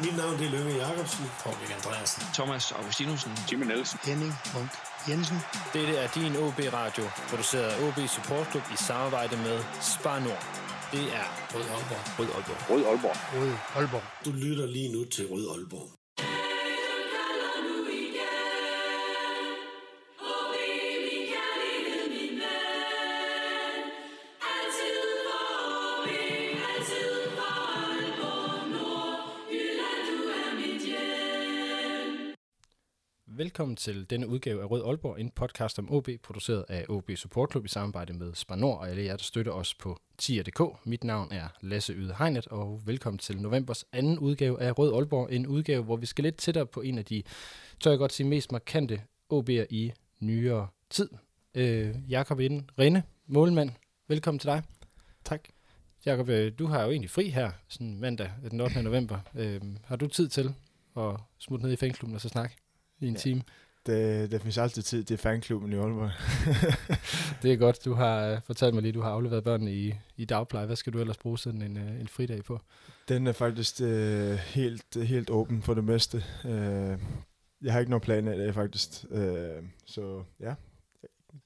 Mit navn det er Løve Jacobsen. Paul Andreasen. Thomas Augustinusen. Jimmy Nielsen. Henning Munk Jensen. Dette er din OB Radio, produceret af OB Support Club i samarbejde med Spar Nord. Det er Rød Aalborg. Rød Aalborg. Rød Aalborg. Rød Aalborg. Du lytter lige nu til Rød Aalborg. Velkommen til denne udgave af Rød Aalborg, en podcast om OB, produceret af OB Support Club i samarbejde med Spanor og alle jer, der støtter os på tier.dk. Mit navn er Lasse Yde Hegnet, og velkommen til novembers anden udgave af Rød Aalborg. En udgave, hvor vi skal lidt tættere på en af de, tør jeg godt sige, mest markante OB'er i nyere tid. Øh, Jakob Inden, Rinde, målmand, velkommen til dig. Tak. Jakob, øh, du har jo egentlig fri her, sådan mandag den 8. november. Øh, har du tid til at smutte ned i fængsklubben og så snakke i en Ja. time? Det, der findes altid tid til fanklubben i Aalborg. Det er godt. Du har uh, fortalt mig lige, du har afleveret børnene i, i dagpleje. Hvad skal du ellers bruge sådan en, uh, en fridag på? Den er faktisk øh, helt, helt åben for det meste. Øh, jeg har ikke nogen planer i dag faktisk. Øh, så ja,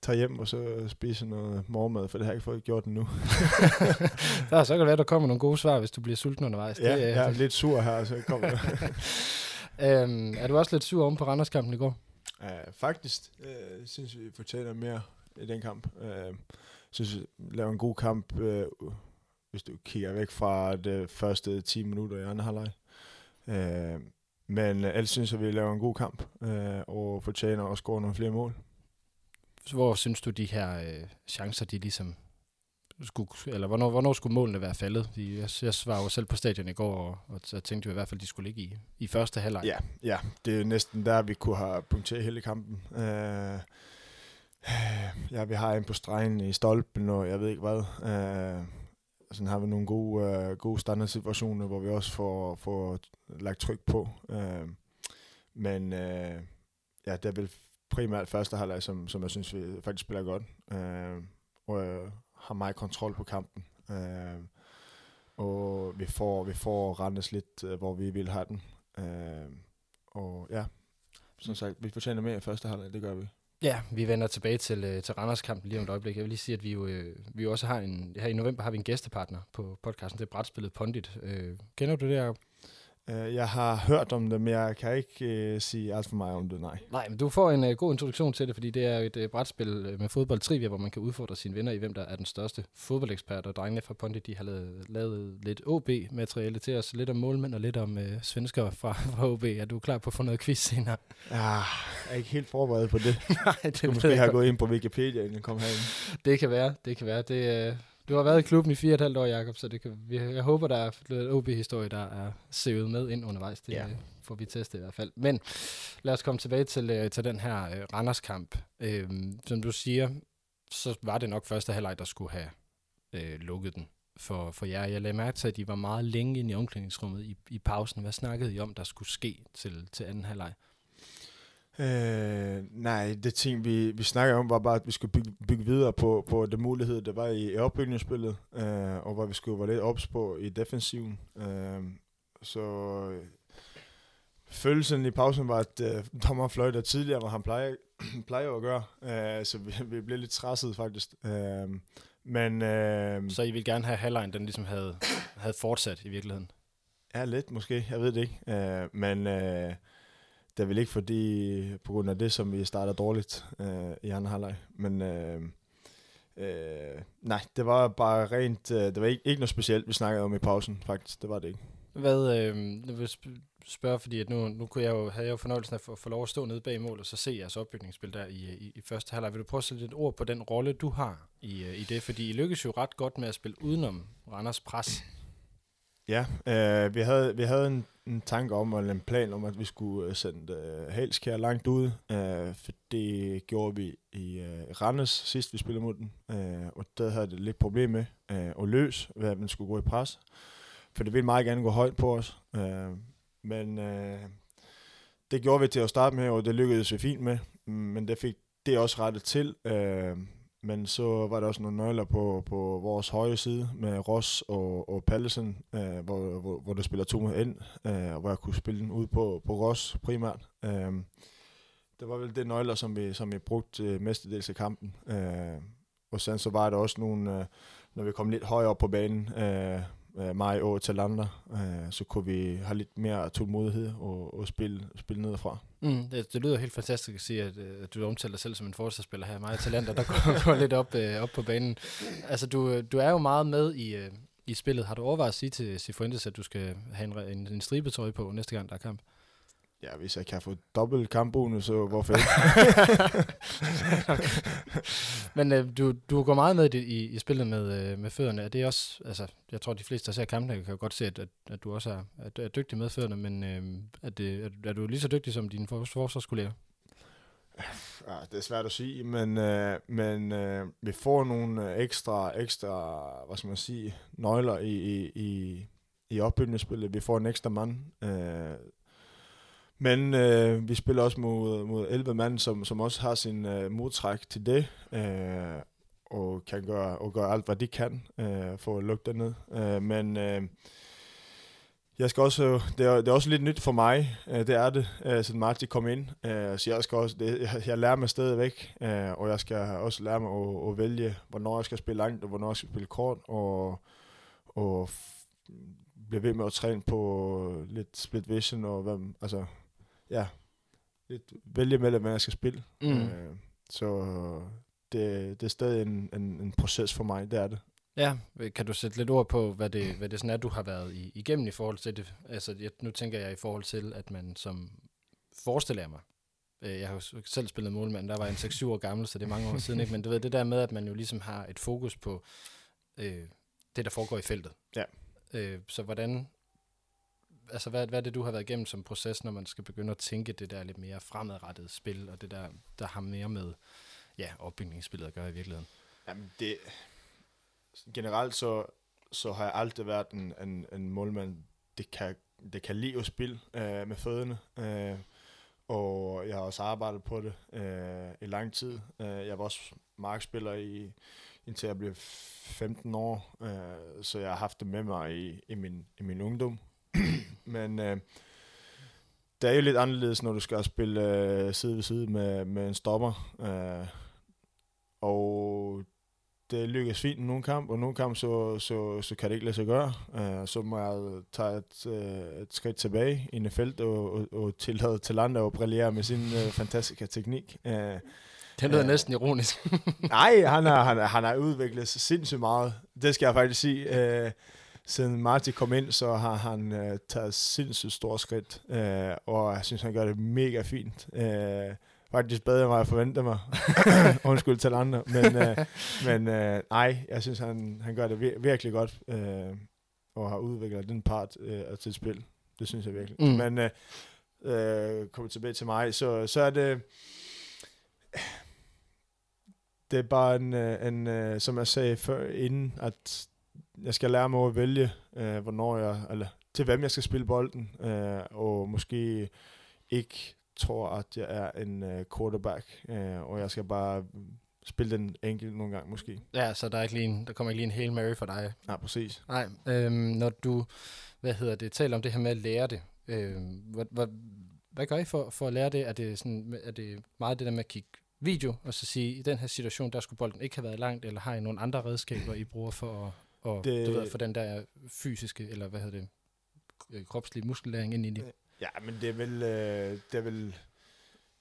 tag hjem og så spise noget morgenmad, for det har jeg ikke fået gjort endnu. Der, så kan det være, der kommer nogle gode svar, hvis du bliver sulten undervejs. ja, det, øh, jeg er lidt sur her, så kommer øhm, er du også lidt sur oven på Randerskampen i går? Uh, faktisk uh, synes vi fortjener mere i den kamp. Uh, synes vi laver en god kamp, uh, hvis du kigger væk fra de første 10 minutter i anden halvleg. Uh, men uh, ellers synes jeg, vi laver en god kamp uh, og fortjener at score nogle flere mål. Hvor synes du, de her øh, chancer, de ligesom skulle, eller hvornår, hvornår skulle målene være faldet? Jeg, jeg var jo selv på stadion i går, og, og så tænkte jo i hvert fald, de skulle ligge i, i første halvleg. Ja, ja, det er næsten der, vi kunne have punkteret hele kampen. Øh, ja, vi har en på stregen i stolpen, og jeg ved ikke hvad. Øh, sådan har vi nogle gode, øh, gode standardsituationer, hvor vi også får, får lagt tryk på. Øh, men øh, ja, det er vel primært første halvleg, som, som jeg synes, vi faktisk spiller godt. Øh, og øh, har meget kontrol på kampen. Øh, og vi får, vi får rendes lidt, uh, hvor vi vil have den. Øh, og ja, som sagt, vi fortjener mere i første halvleg, det gør vi. Ja, vi vender tilbage til, øh, til Randerskampen lige om et øjeblik. Jeg vil lige sige, at vi jo, øh, vi jo også har en, her i november har vi en gæstepartner på podcasten, det er brætspillet Pondit. Øh, kender du det her? Uh, jeg har hørt om det, men jeg kan ikke uh, sige alt for meget om det, nej. Nej, men du får en uh, god introduktion til det, fordi det er et uh, brætspil øh, med fodboldtrivia, hvor man kan udfordre sine venner i, hvem der er den største fodboldekspert. Og drengene fra Pondit, de har lavet, lavet lidt OB-materiale til os, lidt om målmænd og lidt om uh, svensker fra, fra OB. Er du klar på at få noget quiz senere? Ah, jeg er ikke helt forberedt på det. Nej, det Jeg måske have gået ind på Wikipedia, inden jeg kom herind. Det kan være, det kan være. Det, øh, du har været i klubben i fire og et halvt år, Jacob, så det kan, vi, jeg håber, der er lidt OB-historie, der er sevet med ind undervejs. Det Ja. får vi testet i hvert fald. Men lad os komme tilbage til, øh, til den her øh, Randers-kamp. Øhm, som du siger, så var det nok første halvleg, der skulle have øh, lukket den for, for jer. Jeg lagde mærke til, at de var meget længe inde i omklædningsrummet i, i pausen. Hvad snakkede I om, der skulle ske til, til anden halvleg? Øh, nej, det ting, vi, vi snakker om, var bare, at vi skulle bygge, bygge videre på, på det mulighed, der var i, i opbygningsspillet, øh, og hvor vi skulle være lidt ops på i defensiven. Øh, så øh, følelsen i pausen var, at øh, dommer fløjter tidligere, hvor han plejer, plejer at gøre, øh, så vi, vi blev lidt stresset faktisk. Øh, men øh, Så I ville gerne have halvlejen, den ligesom havde, havde fortsat i virkeligheden? Ja, lidt måske. Jeg ved det ikke. Uh, men uh, det er vel ikke fordi, på grund af det, som vi startede dårligt øh, i anden halvleg. Men øh, øh, nej, det var bare rent, øh, det var ikke, ikke noget specielt, vi snakkede om i pausen, faktisk. Det var det ikke. Hvad, øh, jeg vil spørge, fordi at nu, nu kunne jeg jo, havde jeg jo fornøjelsen af at få, få lov at stå nede bag mål, og så se jeres opbygningsspil der i, i, i første halvleg. Vil du prøve at sætte lidt ord på den rolle, du har i, øh, i det? Fordi I lykkes jo ret godt med at spille udenom Randers pres. Ja, øh, vi havde, vi havde en, en tanke om, eller en plan om, at vi skulle øh, sende øh, Halskær langt ud, øh, for det gjorde vi i øh, Randers sidst, vi spillede mod den, øh, og der havde det lidt problem med øh, at løse, hvad man skulle gå i pres, for det ville meget gerne gå højt på os, øh, men øh, det gjorde vi til at starte med, og det lykkedes vi fint med, mm, men det fik det også rettet til, øh, men så var der også nogle nøgler på, på vores højre side med Ross og, og Pallesen, øh, hvor, hvor, hvor der spiller to mod ind, øh, hvor jeg kunne spille den ud på, på Ross primært. Øh, det var vel det nøgler, som vi, som vi brugte øh, mestedels i kampen. Øh, og sen så var der også nogle, øh, når vi kom lidt højere op på banen, øh, øh, mig og Talander, øh, så kunne vi have lidt mere tålmodighed og, og spille, spille nedefra. Mm, det, det lyder helt fantastisk at sige, at, øh, at du omtaler dig selv som en forsvarsspiller her. Meget talenter, der går, går lidt op, øh, op på banen. Altså, du, øh, du er jo meget med i, øh, i spillet. Har du overvejet at sige til Sifuentes, at du skal have en, en, en stribetøj på næste gang, der er kamp? Ja, hvis jeg kan få dobbelt kampbonus, så hvorfor ikke? Men øh, du, du går meget med i, i, i spillet med, øh, med fødderne. Er det også, altså, jeg tror, de fleste, der ser kampene, kan godt se, at, at, du også er, at, er dygtig med fødderne, men øh, er, det, er, er du lige så dygtig som dine forsvarskolleger? Ja, det er svært at sige, men, øh, men øh, vi får nogle ekstra, ekstra, hvad skal man sige, nøgler i, i, i, i opbygningsspillet. Vi får en ekstra mand, øh, men øh, vi spiller også mod, mod 11 mand, som, som også har sin øh, modtræk til det, øh, og kan gøre, og gøre alt, hvad de kan øh, for at lukke det ned. Øh, men øh, jeg skal også, det er, det er også lidt nyt for mig, øh, det er det, øh, siden Marti kom ind. Øh, så jeg skal også, det, jeg, jeg lærer mig stadigvæk, øh, og jeg skal også lære mig at, at vælge, hvornår jeg skal spille langt, og hvornår jeg skal spille kort, og, og blive ved med at træne på lidt split vision, og hvad, altså ja, lidt vælge mellem, hvad jeg skal spille. Mm. Øh, så det, det er stadig en, en, en proces for mig, det er det. Ja, kan du sætte lidt ord på, hvad det, hvad det sådan er, du har været i, igennem i forhold til det? Altså, jeg, nu tænker jeg i forhold til, at man som forestiller mig, øh, jeg har jo selv spillet målmand, der var en 6-7 år gammel, så det er mange år siden, ikke? men du ved, det der med, at man jo ligesom har et fokus på øh, det, der foregår i feltet. Ja. Øh, så hvordan altså, hvad, hvad er det, du har været igennem som proces, når man skal begynde at tænke det der lidt mere fremadrettet spil, og det der, der har mere med ja, opbygningsspillet at gøre i virkeligheden? Jamen, det, generelt så, så har jeg aldrig været en, en, en målmand, det kan, det kan lide at spille øh, med fødderne, øh, og jeg har også arbejdet på det øh, i lang tid. Øh, jeg var også markspiller i, indtil jeg blev 15 år, øh, så jeg har haft det med mig i, i, min, i min ungdom. Men øh, det er jo lidt anderledes, når du skal spille øh, side ved side med, med en stopper. Øh, og det lykkes fint i nogle kamp, og nogle kamp, så, så, så kan det ikke lade sig gøre. Uh, så må jeg tage et, uh, et skridt tilbage ind i feltet og, og, og tillade til andre at brillere med sin uh, fantastiske teknik. Uh, det lyder uh, næsten ironisk. nej, han har, han, han har udviklet sig sindssygt meget. Det skal jeg faktisk sige. Uh, siden Martin kom ind, så har han uh, taget sindssygt store skridt, uh, og jeg synes, han gør det mega fint. Uh, faktisk bedre, end jeg forventede mig. Undskyld til andre. Men, uh, men uh, nej, jeg synes, han, han gør det vir- virkelig godt, uh, og har udviklet den part uh, til spil. Det synes jeg virkelig. Mm. Men uh, uh, kommer tilbage til mig, så, så er det... Det er bare en, en, som jeg sagde før inden, at jeg skal lære mig at vælge, øh, hvornår jeg, eller til hvem jeg skal spille bolden, øh, og måske ikke tror, at jeg er en øh, quarterback, øh, og jeg skal bare spille den enkelt nogle gange måske. Ja, så der, er ikke lige en, der kommer ikke lige en Hail Mary for dig. Nej, præcis. Nej, øhm, når du, hvad hedder det, taler om det her med at lære det, øh, hvad, hvad, hvad gør I for, for at lære det? Er det, sådan, er det meget det der med at kigge video, og så sige, i den her situation, der skulle bolden ikke have været langt, eller har I nogle andre redskaber, I bruger for at og det, du ved, for den der fysiske, eller hvad hedder det, øh, kropslige muskellæring ind i det. Ja, men det er vel, øh, det er vel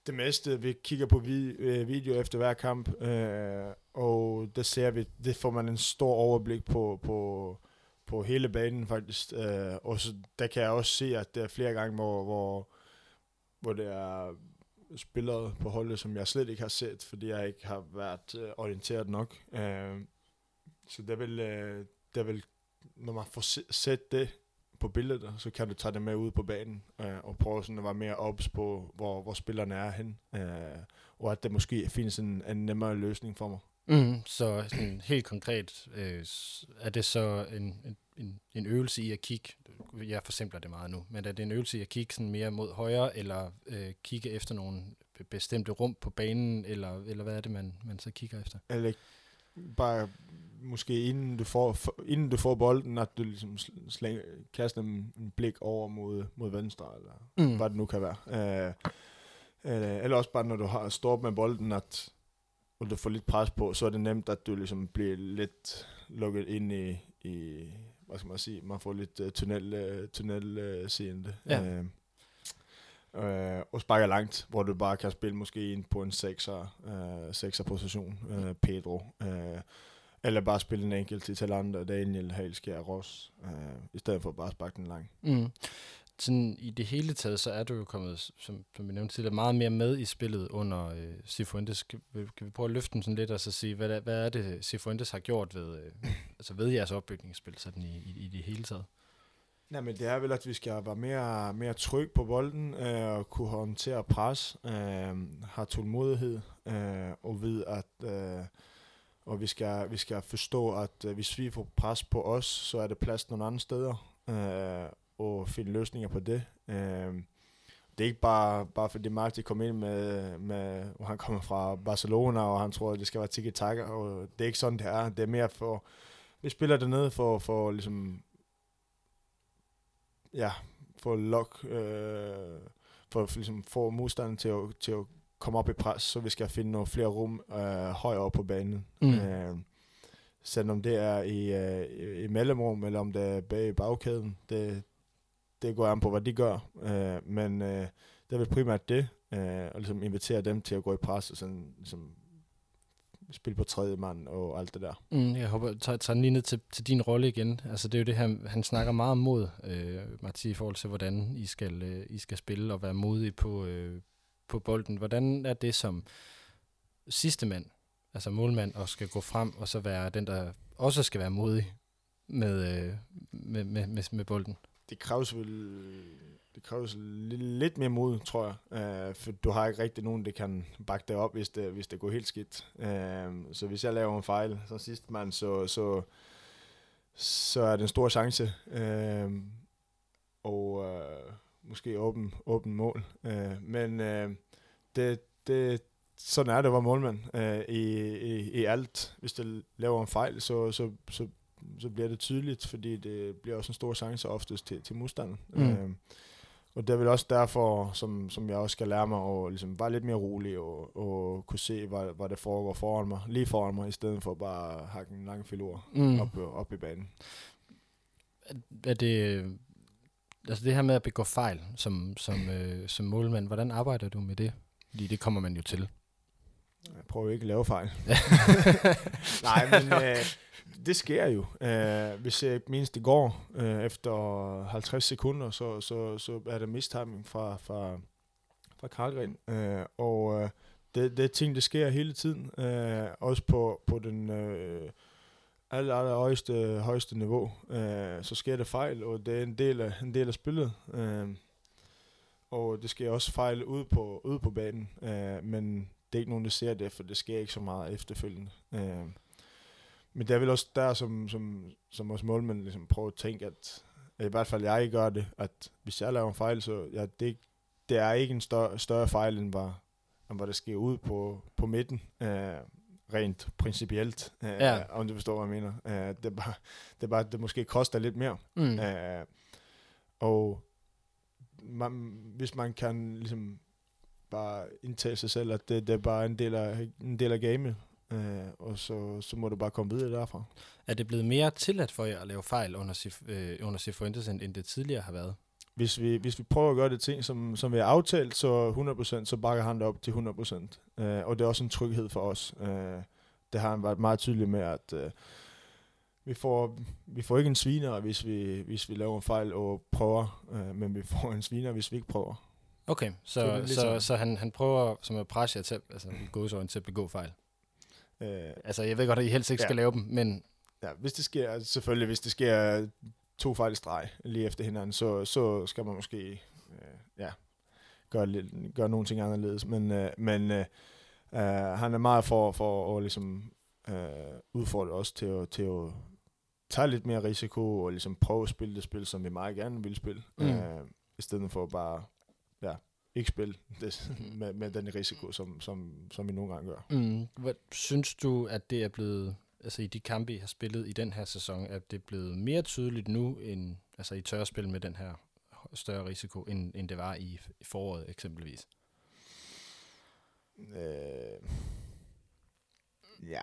det meste, vi kigger på øh, video efter hver kamp, øh, og der ser vi, det får man en stor overblik på, på, på hele banen faktisk. Øh, og så der kan jeg også se, at der er flere gange, hvor, hvor, hvor det er spillere på holdet, som jeg slet ikke har set, fordi jeg ikke har været orienteret nok. Øh, så det vil, øh, det vil, når man får set det på billedet, så kan du tage det med ud på banen øh, og prøve sådan at være mere ops på, hvor, hvor spillerne er hen. Øh, og at det måske findes en, en nemmere løsning for mig. Mm, så sådan helt konkret, øh, er det så en, en, en øvelse i at kigge, jeg forsimpler det meget nu, men er det en øvelse i at kigge sådan mere mod højre, eller øh, kigge efter nogle bestemte rum på banen, eller, eller hvad er det, man, man så kigger efter? Eller bare måske inden du får, for, inden du får bolden, at du ligesom slænger, kaster en, en blik over mod, mod venstre, eller mm. hvad det nu kan være. Øh, eller, eller også bare, når du har stået med bolden, at og du får lidt pres på, så er det nemt, at du ligesom bliver lidt lukket ind i, i hvad skal man sige, man får lidt uh, tunnel, uh, tunnel uh, seende. Ja. Uh, uh, og sparker langt, hvor du bare kan spille måske ind på en 6'er, uh, 6'er position, uh, Pedro. Uh, eller bare spille en enkelt til Talander, Daniel, Halskjær, Ross, uh, i stedet for bare at sparke den lang. Mm sådan i det hele taget, så er du jo kommet, som, som vi nævnte tidligere, meget mere med i spillet under øh, Cifuentes. Kan, kan vi prøve at løfte den sådan lidt og så sige, hvad, hvad er det, Cifuentes har gjort ved, øh, altså ved jeres opbygningsspil sådan i, i, i det hele taget? Nej, men det er vel, at vi skal være mere, mere tryg på bolden, øh, og kunne håndtere pres, øh, have tålmodighed, øh, og ved, at øh, og vi skal, vi skal forstå, at øh, hvis vi får pres på os, så er det plads nogle andre steder. Øh, og finde løsninger på det. Øh, det er ikke bare, bare fordi Marti kom ind med, med, hvor han kommer fra Barcelona, og han tror, at det skal være tiki taka og det er ikke sådan, det er. Det er mere for, vi spiller dernede for, for ligesom, ja, for lok, øh, for ligesom få modstanderen til at, til at komme op i pres, så vi skal finde nogle flere rum øh, højere op på banen. Mm. Øh, selvom det er i, øh, i mellemrum, eller om det er bag i bagkæden, det, det går an på, hvad de gør. Øh, men øh, det er vel primært det, øh, og ligesom invitere dem til at gå i pres og sådan, ligesom, spille på tredje mand og alt det der. Mm, jeg håber, tager, tager den lige ned til, til din rolle igen. Altså det er jo det her, han snakker meget mod, øh, Marti, i forhold til, hvordan I skal, øh, I skal spille og være modige på, øh, på bolden. Hvordan er det som sidste mand, altså målmand, og skal gå frem og så være den, der også skal være modig med, øh, med, med, med, med bolden? det kræves vel det kræves lidt mere mod, tror jeg. Uh, for du har ikke rigtig nogen, der kan bakke dig op, hvis det, hvis det går helt skidt. Uh, så hvis jeg laver en fejl så sidst mand, så, så, så er det en stor chance. Uh, og uh, måske åben, åben mål. Uh, men uh, det, det, sådan er det var målmand uh, i, i, i alt. Hvis du laver en fejl, så, så, så så bliver det tydeligt, fordi det bliver også en stor chance oftest til, til modstanderen. Mm. Øh, og det er vel også derfor, som, som jeg også skal lære mig at ligesom være lidt mere rolig og, og kunne se, hvad, hvad det foregår foran mig, lige foran mig, i stedet for bare at hakke en lang filur mm. op, op i banen. Er det, altså det her med at begå fejl som, som, øh, som målmand, hvordan arbejder du med det? Fordi det kommer man jo til. Jeg prøver ikke at lave fejl. Nej, men øh, det sker jo. Uh, vi ser mindst i går, uh, efter 50 sekunder, så, så, så er der mistiming fra, fra, fra Karlgren. Uh, og uh, det, det er ting, der sker hele tiden. Uh, også på, på den uh, aller, aller højeste, højeste niveau. øh, så sker der fejl, og det er en del af, en del af spillet. Øh, og det sker også fejl ude på, ude på banen. øh, men det er ikke nogen, der ser det, for det sker ikke så meget efterfølgende. Øh, men det er vel også der, som, som, som også målmænd ligesom prøver at tænke, at i hvert fald jeg gør det, at hvis jeg laver en fejl, så ja, det, det er ikke en større, større fejl, end hvad, end hvad der sker ud på, på midten, øh, rent principielt, øh, ja. om du forstår, hvad jeg mener. Øh, det, er bare, det er bare, det måske koster lidt mere. Mm. Øh, og man, hvis man kan ligesom bare indtage sig selv, at det, det er bare en del af, en del af gamet, øh, og så, så må du bare komme videre derfra. Er det blevet mere tilladt for jer at lave fejl under, Sif, øh, under Cifuentes, end, end det tidligere har været? Hvis vi, hvis vi prøver at gøre det ting, som, som vi har aftalt, så 100%, så bakker han det op til 100%. Øh, og det er også en tryghed for os. Øh, det har han været meget tydelig med, at øh, vi får, vi får ikke en sviner, hvis vi, hvis vi laver en fejl og prøver, øh, men vi får en sviner, hvis vi ikke prøver. Okay, så, så, så, så han, han prøver som at presse jer til, altså gåsøjne til at begå fejl? Øh, altså, jeg ved godt, at I helst ikke ja. skal lave dem, men... Ja, hvis det sker, selvfølgelig, hvis det sker to fejl i streg lige efter hinanden, så, så skal man måske øh, ja, gøre, lidt, gøre nogle ting anderledes. Men, øh, men øh, øh, han er meget for, for at ligesom, øh, udfordre os til at, til at tage lidt mere risiko og ligesom prøve at spille det spil, som vi meget gerne vil spille, mm. øh, i stedet for bare ja, ikke spille det, med, med den risiko, som, som, som vi nogle gange gør. Mm. Hvad, synes du, at det er blevet, altså i de kampe, I har spillet i den her sæson, at det er blevet mere tydeligt nu, end, altså i tørspil med den her større risiko, end, end det var i, i foråret eksempelvis? Øh, ja,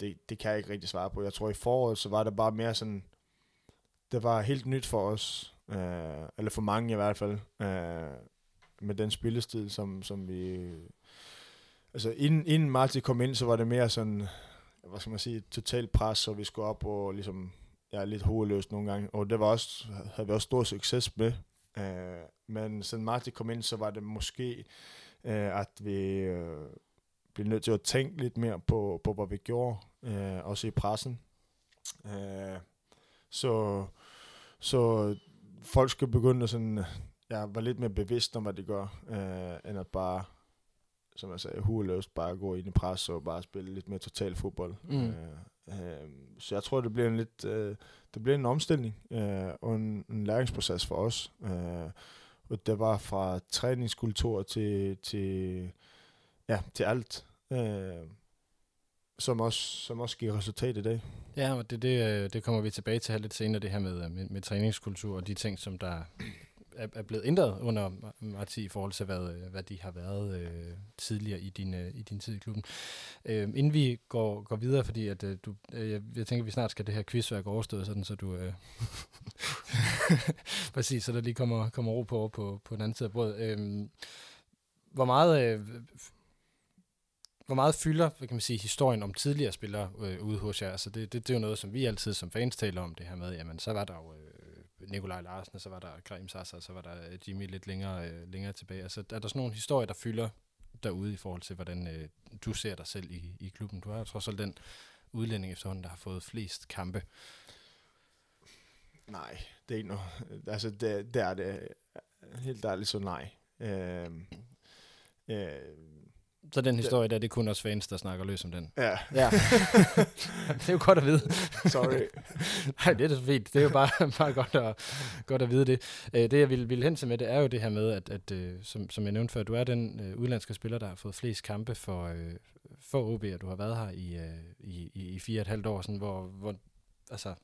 det, det kan jeg ikke rigtig svare på. Jeg tror i foråret, så var det bare mere sådan, det var helt nyt for os, øh, eller for mange i hvert fald, øh, med den spillestil, som, som vi... Altså inden, inden Martin kom ind, så var det mere sådan, hvad skal man sige, totalt pres, så vi skulle op og ligesom, ja, lidt hovedløst nogle gange, og det var også, havde vi også stor succes med. Øh, men siden Martin kom ind, så var det måske, øh, at vi øh, blev nødt til at tænke lidt mere på, på hvad vi gjorde, øh, også i pressen. Øh, så, så folk skal begynde at sådan, ja, være lidt mere bevidst om, hvad de gør, øh, end at bare, som jeg sagde, hueløst bare gå ind i pres og bare spille lidt mere total fodbold. Mm. Øh, øh, så jeg tror, det bliver en lidt, øh, det bliver en omstilling øh, og en, en læringsproces for os. Øh, og det var fra træningskultur til, til, ja, til alt. Øh, som også, som også giver resultat i dag. Ja, og det, det, øh, det kommer vi tilbage til her lidt senere, det her med, øh, med, med træningskultur og de ting, som der er, er blevet ændret under Marti i forhold til, hvad, hvad de har været øh, tidligere i din, øh, i din tid i klubben. Øh, inden vi går, går videre, fordi at, øh, du, øh, jeg, jeg tænker, at vi snart skal det her quizværk overstået, sådan, så du... Øh, præcis, så der lige kommer, kommer ro på over på, på den anden side af brødet. Øh, hvor meget... Øh, hvor meget fylder hvad kan man sige, historien om tidligere spillere øh, ude hos jer? Altså det, det, det er jo noget, som vi altid som fans taler om, det her med, jamen så var der jo øh, Nikolaj Larsen, og så var der Graham Sasser, og så var der øh, Jimmy lidt længere, øh, længere tilbage. Altså er der sådan nogle historier, der fylder derude i forhold til, hvordan øh, du ser dig selv i, i klubben? Du er trods alt den udlænding efterhånden, der har fået flest kampe. Nej, det er ikke noget. Øh, altså, det, det er det. Helt ærligt, så nej. Øh, øh, så den historie der, det er kun os fans, der snakker løs om den? Ja. ja. det er jo godt at vide. Sorry. Nej, det er så fint. Det er jo bare, bare godt, at, godt at vide det. Øh, det, jeg vil, vil hen til med, det er jo det her med, at, at øh, som, som jeg nævnte før, du er den øh, udlandske spiller, der har fået flest kampe for, for OB, og du har været her i, i, i, i fire og et halvt år, sådan, hvor, hvor altså,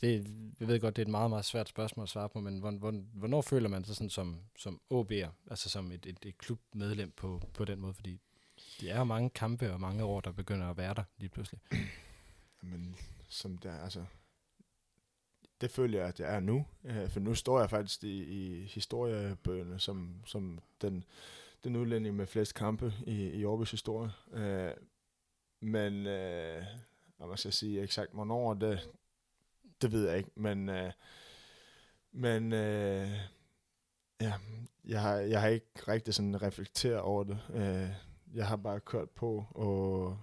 det, jeg ved godt, det er et meget, meget svært spørgsmål at svare på, men hvornår, hvornår føler man sig sådan som, som OB'er, altså som et, et, et klubmedlem på, på den måde? Fordi det er jo mange kampe og mange år, der begynder at være der lige pludselig. Men som der, altså, det føler jeg, at jeg er nu. Øh, for nu står jeg faktisk i, i historiebøgerne som, som den, den udlænding med flest kampe i, i Aarhus historie. Øh, men, øh, hvad man skal sige eksakt hvornår, det, det ved jeg ikke. Men, øh, men øh, ja, jeg har, jeg har ikke rigtig sådan reflekteret over det. Øh, jeg har bare kørt på, og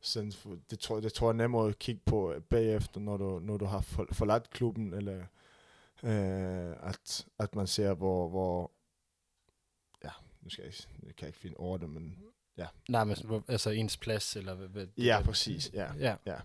sådan, det, tror, det tror jeg er nemmere at kigge på bagefter, når du, når du har forladt klubben, eller øh, at, at man ser, hvor, hvor ja, nu skal jeg, jeg kan ikke finde over det, men ja. Nej, men altså ens plads, eller hvad ja, præcis, ja. ja. ja.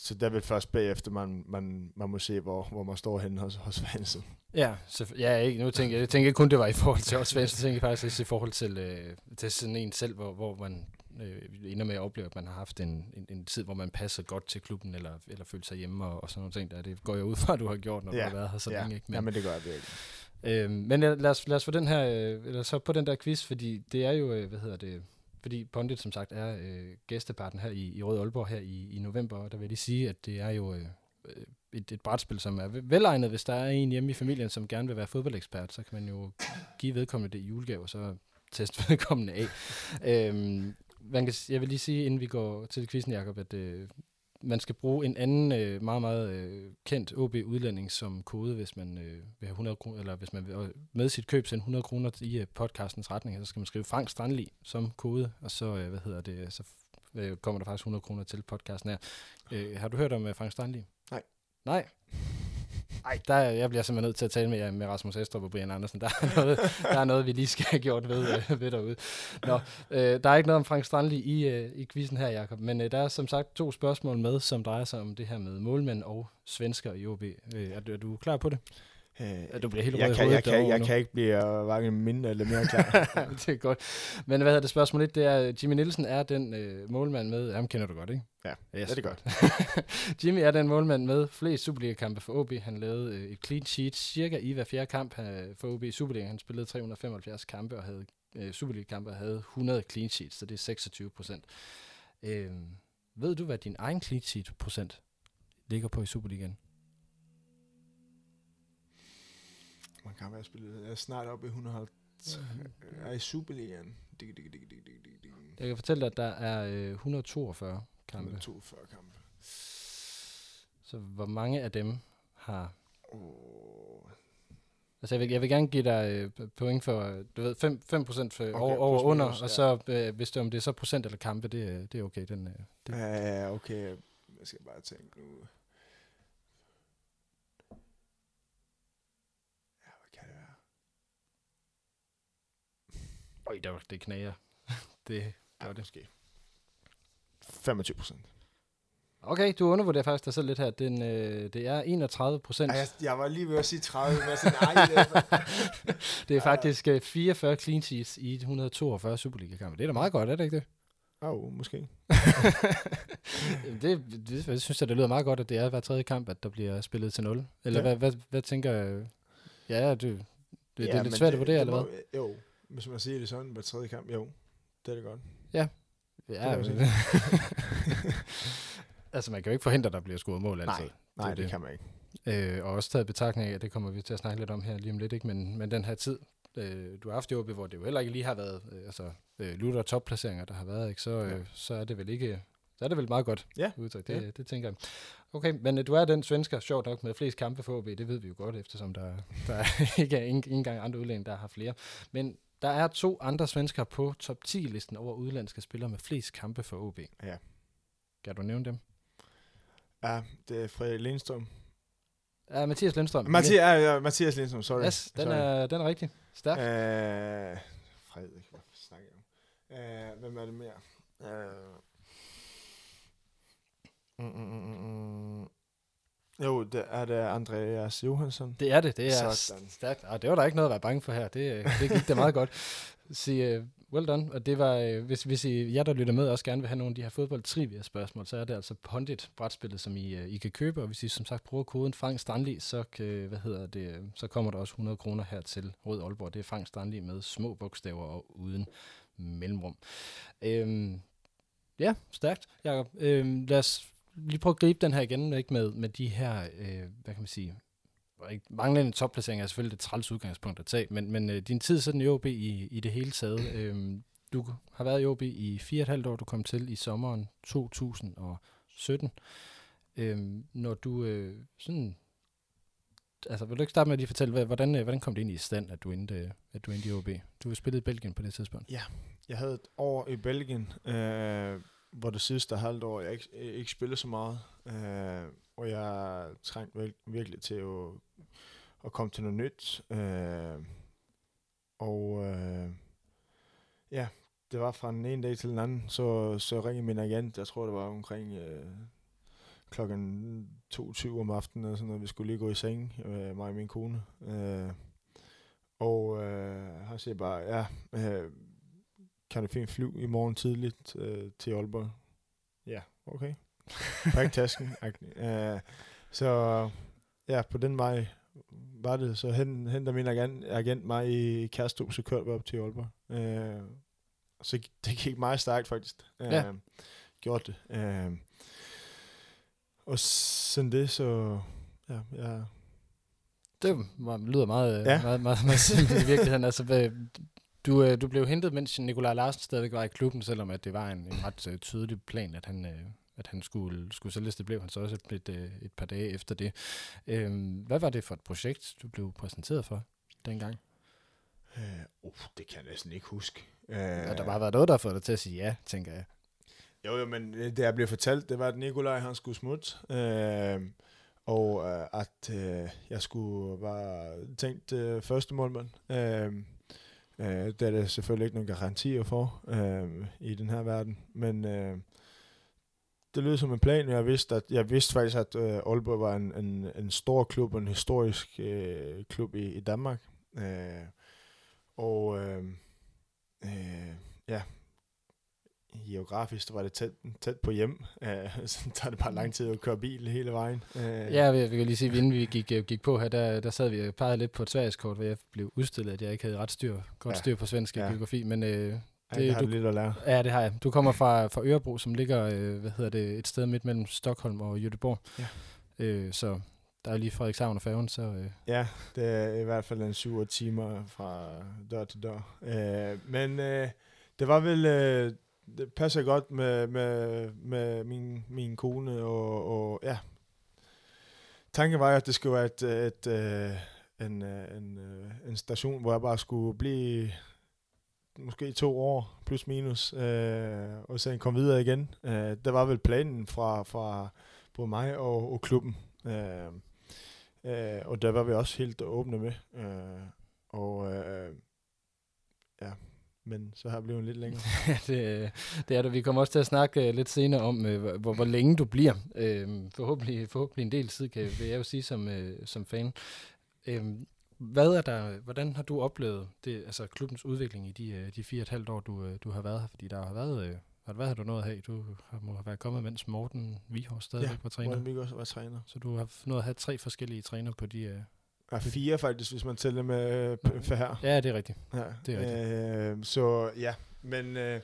Så der vil først bagefter, man, man, man må se, hvor, hvor man står henne hos, hos fansen. Ja, så, ja ikke, nu tænker jeg, jeg tænker kun, det var i forhold til os jeg tænker faktisk også i forhold til, øh, til sådan en selv, hvor, hvor man øh, ender med at opleve, at man har haft en, en, en tid, hvor man passer godt til klubben, eller, eller føler sig hjemme, og, og sådan nogle ting der. Det går jeg ud fra, at du har gjort, når ja, du har været her så ja, længe. Ikke? Men, ja, men det gør jeg virkelig. Øh, men lad os, lad os få den her, øh, eller så på den der quiz, fordi det er jo, øh, hvad hedder det, fordi Pondit som sagt er øh, gæsteparten her i, i Rød Aalborg her i, i november, og der vil jeg sige, at det er jo øh, øh et, et brætspil, som er velegnet, hvis der er en hjemme i familien, som gerne vil være fodboldekspert, så kan man jo give vedkommende det i julegave, og så teste vedkommende af. øhm, man kan, jeg vil lige sige, inden vi går til quizzen, Jacob, at øh, man skal bruge en anden øh, meget, meget øh, kendt OB-udlænding som kode, hvis man øh, vil have 100 kroner, eller hvis man vil med sit køb sende 100 kroner i øh, podcastens retning, så skal man skrive Frank Strandli som kode, og så, øh, hvad hedder det, så øh, kommer der faktisk 100 kroner til podcasten her. Øh, har du hørt om øh, Frank Strandli? Nej. Nej? Ej, der, jeg bliver simpelthen nødt til at tale med, med Rasmus Estrup og Brian Andersen. Der er noget, der er noget vi lige skal have gjort ved, øh, ved derude. Nå, øh, der er ikke noget om Frank Strandli i, øh, i quizzen her, Jakob, men øh, der er som sagt to spørgsmål med, som drejer sig om det her med målmænd og svensker i OB. Øh, er, er du klar på det? Øh, du bliver helt rød jeg, kan, jeg, kan, jeg nu. kan ikke blive øh, hverken mindre eller mere klar. det er godt. Men hvad hedder det spørgsmål 1? Det er, Jimmy Nielsen er den øh, målmand med... Ham kender du godt, ikke? Ja, yes, det er godt. Jimmy er den målmand med flest Superliga-kampe for OB. Han lavede øh, et clean sheet cirka i hver fjerde kamp øh, for OB i Superliga. Han spillede 375 kampe og havde øh, Superliga-kampe og havde 100 clean sheets, så det er 26 procent. Øh, ved du, hvad din egen clean sheet procent ligger på i Superligaen? Man kan være spillet. Jeg er snart oppe i 150. Jeg er i Superligaen. Dig, dig, dig, dig, dig, dig, dig. Jeg kan fortælle dig, at der er øh, 142 kampe. 142 kampe. Så hvor mange af dem har... Oh. Altså jeg vil, jeg vil gerne give dig øh, point for, øh, du ved, 5, 5 procent for Okay, over, over under, minus, og ja. så øh, hvis det, om det er så procent eller kampe, det, øh, det er okay. Den, øh, det. Ja, okay. Jeg skal bare tænke nu. Ja, hvad kan det være? Øj, der, var- det knager. det gør Ja, det. måske. 25 procent. Okay, du undervurderer faktisk dig selv lidt her. Den, øh, det er 31 procent. Jeg, jeg var lige ved at sige 30, men jeg sagde, nej, det er, Det faktisk øh, 44 clean sheets i 142 Superliga-kampe. Det er da meget godt, er det ikke det? oh, måske. Det, det, jeg synes jeg, det lyder meget godt, at det er hver tredje kamp, at der bliver spillet til 0. Eller Ja. hvad, hvad, hvad tænker jeg? Ja, du, det, det, det er lidt svært at vurdere, eller hvad? må- Jo, hvis man siger det sådan, hver tredje kamp, jo, det er det godt. Ja, kan man men, altså man kan jo ikke forhindre, at der bliver scoret mål altid. Nej, er det, det. kan man ikke. Øh, og også taget betragtning af, at det kommer vi til at snakke lidt om her lige om lidt, ikke? Men, men den her tid, øh, du har haft i OB, hvor det jo heller ikke lige har været, øh, altså øh, lutter topplaceringer, der har været, ikke? Så, øh, Ja. så er det vel ikke, så er det vel meget godt Ja, udtryk, det, ja. det tænker jeg. Okay, men øh, du er den svensker, sjovt nok, med flest kampe for OB, det ved vi jo godt, eftersom der, der er ikke er en, ikke engang andre udlændinge, der har flere. Men der er to andre svensker på top 10-listen over udlandske spillere med flest kampe for OB. Ja. Kan du nævne dem? Ja, det er Frederik Lindstrøm. Ja, Mathias Lindstrøm. Mathias, ja, ja, Mathias Lindstrøm, sorry. Yes, den sorry. er, den er rigtig. Stærk. Øh, Frederik, hvad snakker jeg om? Øh, hvem er det mere? Øh, mm, mm, mm, mm, mm. Jo, det er det Andreas Johansson. Det er det, det er Sådan. stærkt. Og det var der ikke noget at være bange for her. Det, øh, det gik da meget godt. Så uh, well done. Og det var, uh, hvis, hvis I, jer, der lytter med, også gerne vil have nogle af de her fodbold trivia spørgsmål, så er det altså Pondit brætspillet, som I, uh, I kan købe. Og hvis I som sagt bruger koden Frank Strandli, så, kan, hvad hedder det, øh, så kommer der også 100 kroner her til Rød Aalborg. Det er Frank Strandli med små bogstaver og uden mellemrum. Øhm, ja, stærkt, Jacob. Øhm, lad os lige prøve at gribe den her igen, ikke med, med de her, øh, hvad kan man sige, ikke, manglende topplacering er selvfølgelig et træls udgangspunkt at tage, men, men øh, din tid sådan i OB i, i det hele taget, øh, du har været i OB i fire og et halvt år, du kom til i sommeren 2017. Øh, når du øh, sådan, altså vil du ikke starte med at lige fortælle, hvad, hvordan, øh, hvordan kom det ind i stand, at du endte, øh, at du endte i OB? Du spillede i Belgien på det tidspunkt. Ja, Jeg havde et år i Belgien, øh, hvor det sidste halvt år, jeg ikke, ikke spillede så meget. Øh, og jeg trængte vir- virkelig til at, at komme til noget nyt. Øh, og øh, ja, det var fra den ene dag til den anden, så, så ringede min agent, jeg tror det var omkring øh, klokken 22 om aftenen, eller sådan noget, vi skulle lige gå i seng, øh, mig og min kone. Øh, og øh, han siger bare, ja, øh, kan du fint flyve i morgen tidligt øh, til Aalborg? Ja, okay. Pak tasken. uh, så ja, på den vej var det. Så hen, henter min agent, agent mig i Kærstrup, så kørte vi op til Aalborg. Uh, så det gik meget stærkt faktisk. Uh, Ja. Gjort det. Uh, og siden det, så ja, ja, Det lyder meget, ja. Meget, meget, meget simpelt i virkeligheden. Altså, du, øh, du blev hentet, mens Nikolaj Larsen stadigvæk var i klubben, selvom at det var en, en ret øh, tydelig plan, at han, øh, at han skulle, skulle sælges. Det blev han så også et, et, øh, et par dage efter det. Øhm, hvad var det for et projekt, du blev præsenteret for dengang? uh, uh, det kan jeg næsten ikke huske. Uh, Ja, der bare været noget, der har fået dig til at sige ja, tænker jeg. Jo, jo, men det jeg blev fortalt, det var, at Nikolaj han skulle smutte, øh, og øh, at øh, jeg skulle være tænkt øh, første målmand. Øh, øh, det er der selvfølgelig ikke nogen garantier for øh, i den her verden, men øh, det lød som en plan. Jeg vidste, at, jeg vidste faktisk, at øh, Aalborg var en, en, en stor klub, en historisk øh, klub i, i Danmark. Øh, og øh, øh, ja, geografisk var det tæt, tæt på hjem. Øh, så tager det bare lang tid at køre bil hele vejen. Øh, Ja, vi, vi kan lige sige, at inden vi gik, øh, gik på her, der, der sad vi og pegede lidt på et svensk kort, hvor jeg blev udstillet, at jeg ikke havde ret styr, godt Ja. styr på svensk Ja. ja. geografi, men øh, det, det- det har du- du lidt at lære. ja, det har jeg. Du kommer fra, fra Ørebro, som ligger, øh, hvad hedder det, et sted midt mellem Stockholm og Göteborg. Ja. Øh, så der er lige Frederikshavn og færgen, så øh, Ja, det er i hvert fald en syv timer fra dør til dør. Øh, men øh, det var vel, øh, det passer godt med, med, med min, min kone, og, og ja, tanken var, at det skulle være et, et, øh, en, øh, en, øh, en station, hvor jeg bare skulle blive måske to år, plus minus, øh, og så komme videre igen. Øh, det var vel planen fra, fra både mig og, og klubben. Øh, Øh, og der var vi også helt åbne med. Øh, og øh, ja, men så har blevet lidt længere. Ja, det, øh, det er det. Vi kommer også til at snakke øh, lidt senere om, øh, hvor- hvor, længe du bliver. Øh, forhåbentlig, forhåbentlig en del tid, kan, vil jeg jo sige som, som fan. Øh, hvad er der, hvordan har du oplevet det, altså klubbens udvikling i de, de fire og et halvt år, du, du har været her? Fordi der har været, har, hvad har du nået af? Du har, må have været kommet, mens Morten Vihor stadigvæk var træner. Morten Viggo også var træner. Så du har nået at have tre forskellige træner på de... Ja, fire faktisk, hvis man tæller med øh, for her. Ja, det er rigtigt. Ja, det er Øh, så ja, men øh,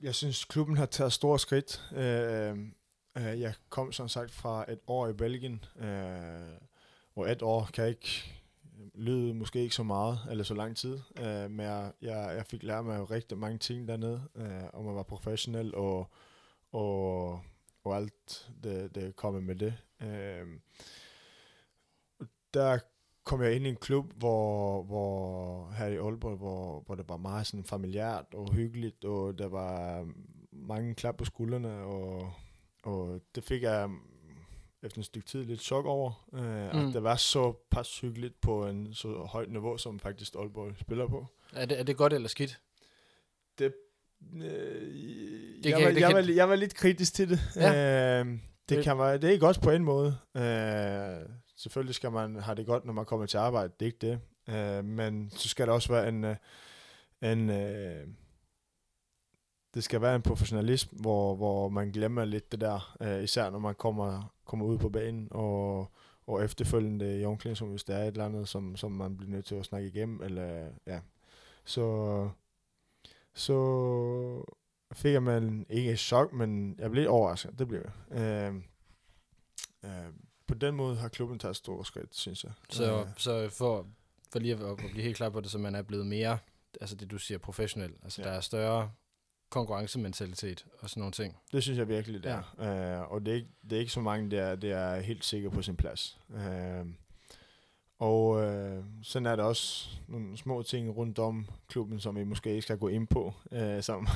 jeg synes, klubben har taget store skridt. Øh, øh, jeg kom som sagt fra et år i Belgien, øh, og et år kan ikke lyde måske ikke så meget, eller så lang tid, øh, men jeg, jeg, jeg fik lært mig rigtig mange ting dernede, øh, om at være professionel, og, og, og alt det, det kommer med det. Øh, der kom jeg ind i en klub, hvor, hvor her i Aalborg, hvor, hvor det var meget sådan familiært og hyggeligt, og der var mange klap på skuldrene, og, og det fik jeg efter en stykke tid lidt chok over, øh, mm. At det var så pas hyggeligt på en så højt niveau, som faktisk Aalborg spiller på. Er det, er det godt eller skidt? Det, øh, Det jeg, kan- var, det jeg, kan- var, jeg var lidt kritisk til det. Ja. Øh, det, Det- kan være, det er godt på en måde. Øh, selvfølgelig skal man have det godt, når man kommer til arbejde. Det er ikke det. Øh, men så skal der også være en... Øh, en øh, det skal være en professionalism, hvor, hvor man glemmer lidt det der, øh, især når man kommer, kommer ud på banen, og, og efterfølgende i omklædningsrummet, hvis der er et eller andet, som, som man bliver nødt til at snakke igennem, eller ja. Så, så fik jeg man ikke et chok, men jeg blev lidt overrasket, det blev jeg. Øh, øh, på den måde har klubben taget store skridt, synes jeg. Så, Øh, så for, for lige at, at blive helt klar på det, så man er blevet mere, altså det du siger, professionel. Altså Ja. der er større konkurrencementalitet og sådan nogle ting. Det synes jeg virkelig, det er. Øh, og det er, ikke, det er ikke så mange, der, der er helt sikre på sin plads. Øh, og øh, sådan er der også nogle små ting rundt om klubben, som vi måske ikke skal gå ind på, øh, som,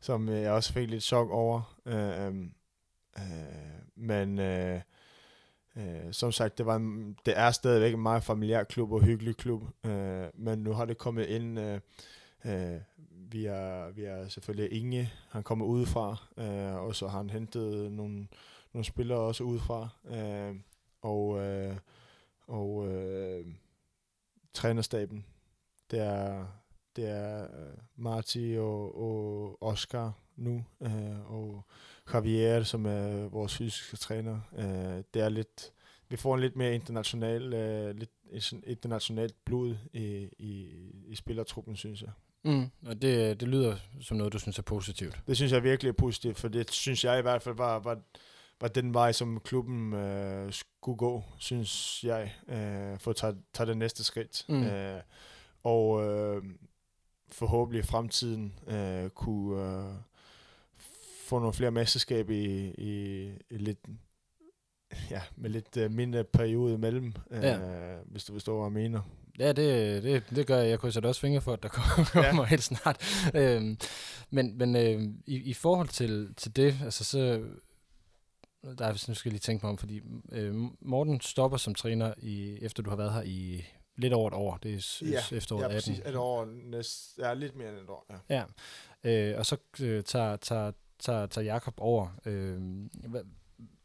som jeg også fik lidt chok over. Øh, øh, men øh, øh, som sagt, det, var en, det er stadigvæk en meget familiær klub og hyggelig klub, øh, men nu har det kommet ind... Øh, Øh, vi, er, vi er selvfølgelig Inge, han kommer udefra, øh, og så har han hentet nogle, nogle spillere også udefra. Øh, og øh, og øh, trænerstaben, det er, det er øh, Marti og, og Oscar nu, øh, og Javier, som er vores fysiske træner. Øh, det er lidt, vi får en lidt mere international, øh, lidt internationalt blod i, i, i spillertruppen, synes jeg. Mm. Og det, det lyder som noget, du synes er positivt. Det synes jeg virkelig er positivt, for det synes jeg i hvert fald var, var, var den vej, som klubben øh, skulle gå, synes jeg, øh, for at tage, tage det næste skridt. Mm. Øh, og øh, forhåbentlig i fremtiden øh, kunne øh, få nogle flere mesterskab i, i, i lidt ja, med lidt øh, mindre periode imellem, øh, Ja. hvis du forstår, hvad jeg mener. Ja, det, det, det gør jeg. Jeg krydser da også fingre for, at der kommer ja. helt snart. Øhm, men men øh, i, i forhold til, til det, altså så... Der er, nu skal jeg lige tænke mig om, fordi øh, Morten stopper som træner, i, efter du har været her i lidt over et år. Det er Ja, efteråret ja, 18. præcis. Et år, næst, ja, lidt mere end et år, ja. Ja, øh, og så øh, tager, tager tager, tager Jakob over. Øh, hvad,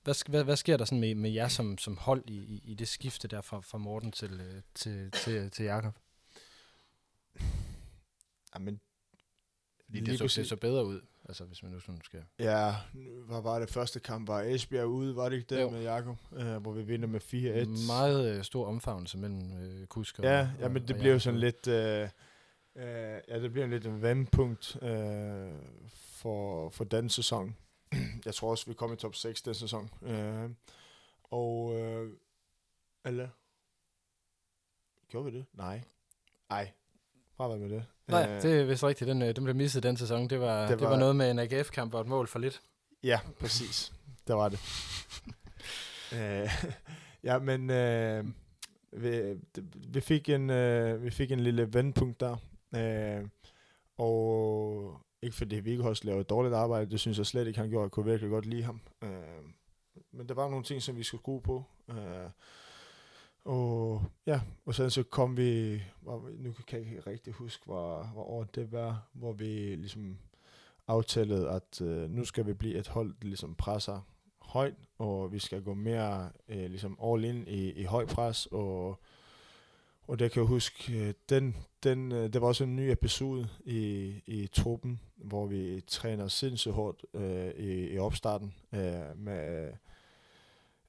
hvad, hvad, hvad sker der sådan med, med jer som, som hold i, i, i det skifte der fra, fra Morten til, øh, til, til, til Jakob? Jamen, Fordi lige det så, det præcis- så bedre ud, altså hvis man nu sådan skal... Ja, var det første kamp? Var Esbjerg ude, var det ikke det Jo. med Jakob? Øh, hvor vi vinder med 4-1. Meget øh, stor omfavnelse mellem øh, Kusk og Ja, ja, men det og bliver jo sådan lidt... Øh, øh, ja, det bliver lidt en vandpunkt øh, for, for den sæson. Jeg tror også, vi kommer i top 6 den sæson. Øh, og... Øh, eller... Gjorde vi det? Nej. Nej. Bare med det. Nej, Øh, det er vist rigtigt. Den, øh, den blev misset den sæson. Det var, det Det var, var- noget med en AGF-kamp og et mål for lidt. Ja, præcis. Der var det. øh, ja, men øh, vi, vi, fik en, øh, vi fik en lille vendepunkt der. Øh, og ikke fordi vi ikke lavede et dårligt arbejde, det synes jeg slet ikke, han gjorde. Jeg kunne virkelig godt lide ham. Øh, men der var nogle ting, som vi skulle skrue på. Øh, og ja, og så, så kom vi, hvor, nu kan jeg ikke rigtig huske, hvor, hvor året det var, hvor vi ligesom aftalet, at øh, nu skal vi blive et hold, der ligesom presser højt, og vi skal gå mere øh, ligesom all in i, i høj pres, og, og det kan jeg huske, øh, den, den, øh, det var også en ny episode i, i truppen, hvor vi træner sindssygt hårdt øh, i, i opstarten, øh, med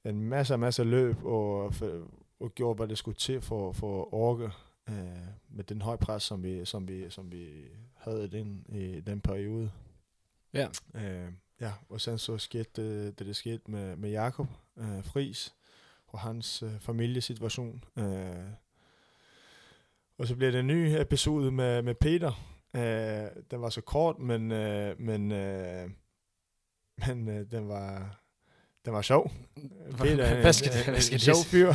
en masse, masse løb, og, og gjorde, hvad det skulle til for, for at orke øh, med den høje pres, som vi, som vi, som vi havde i den, i den periode. Ja. Øh, ja, og sen så skete det, det, det skete med, med Jakob øh, Fris og hans øh, familiesituation. Øh, og så blev det en ny episode med, med Peter. Øh, den var så kort, men, øh, men, øh, men øh, den var den var sjov. Peter er en, Hvad skal det- en, hvad skal en det sjov fyr,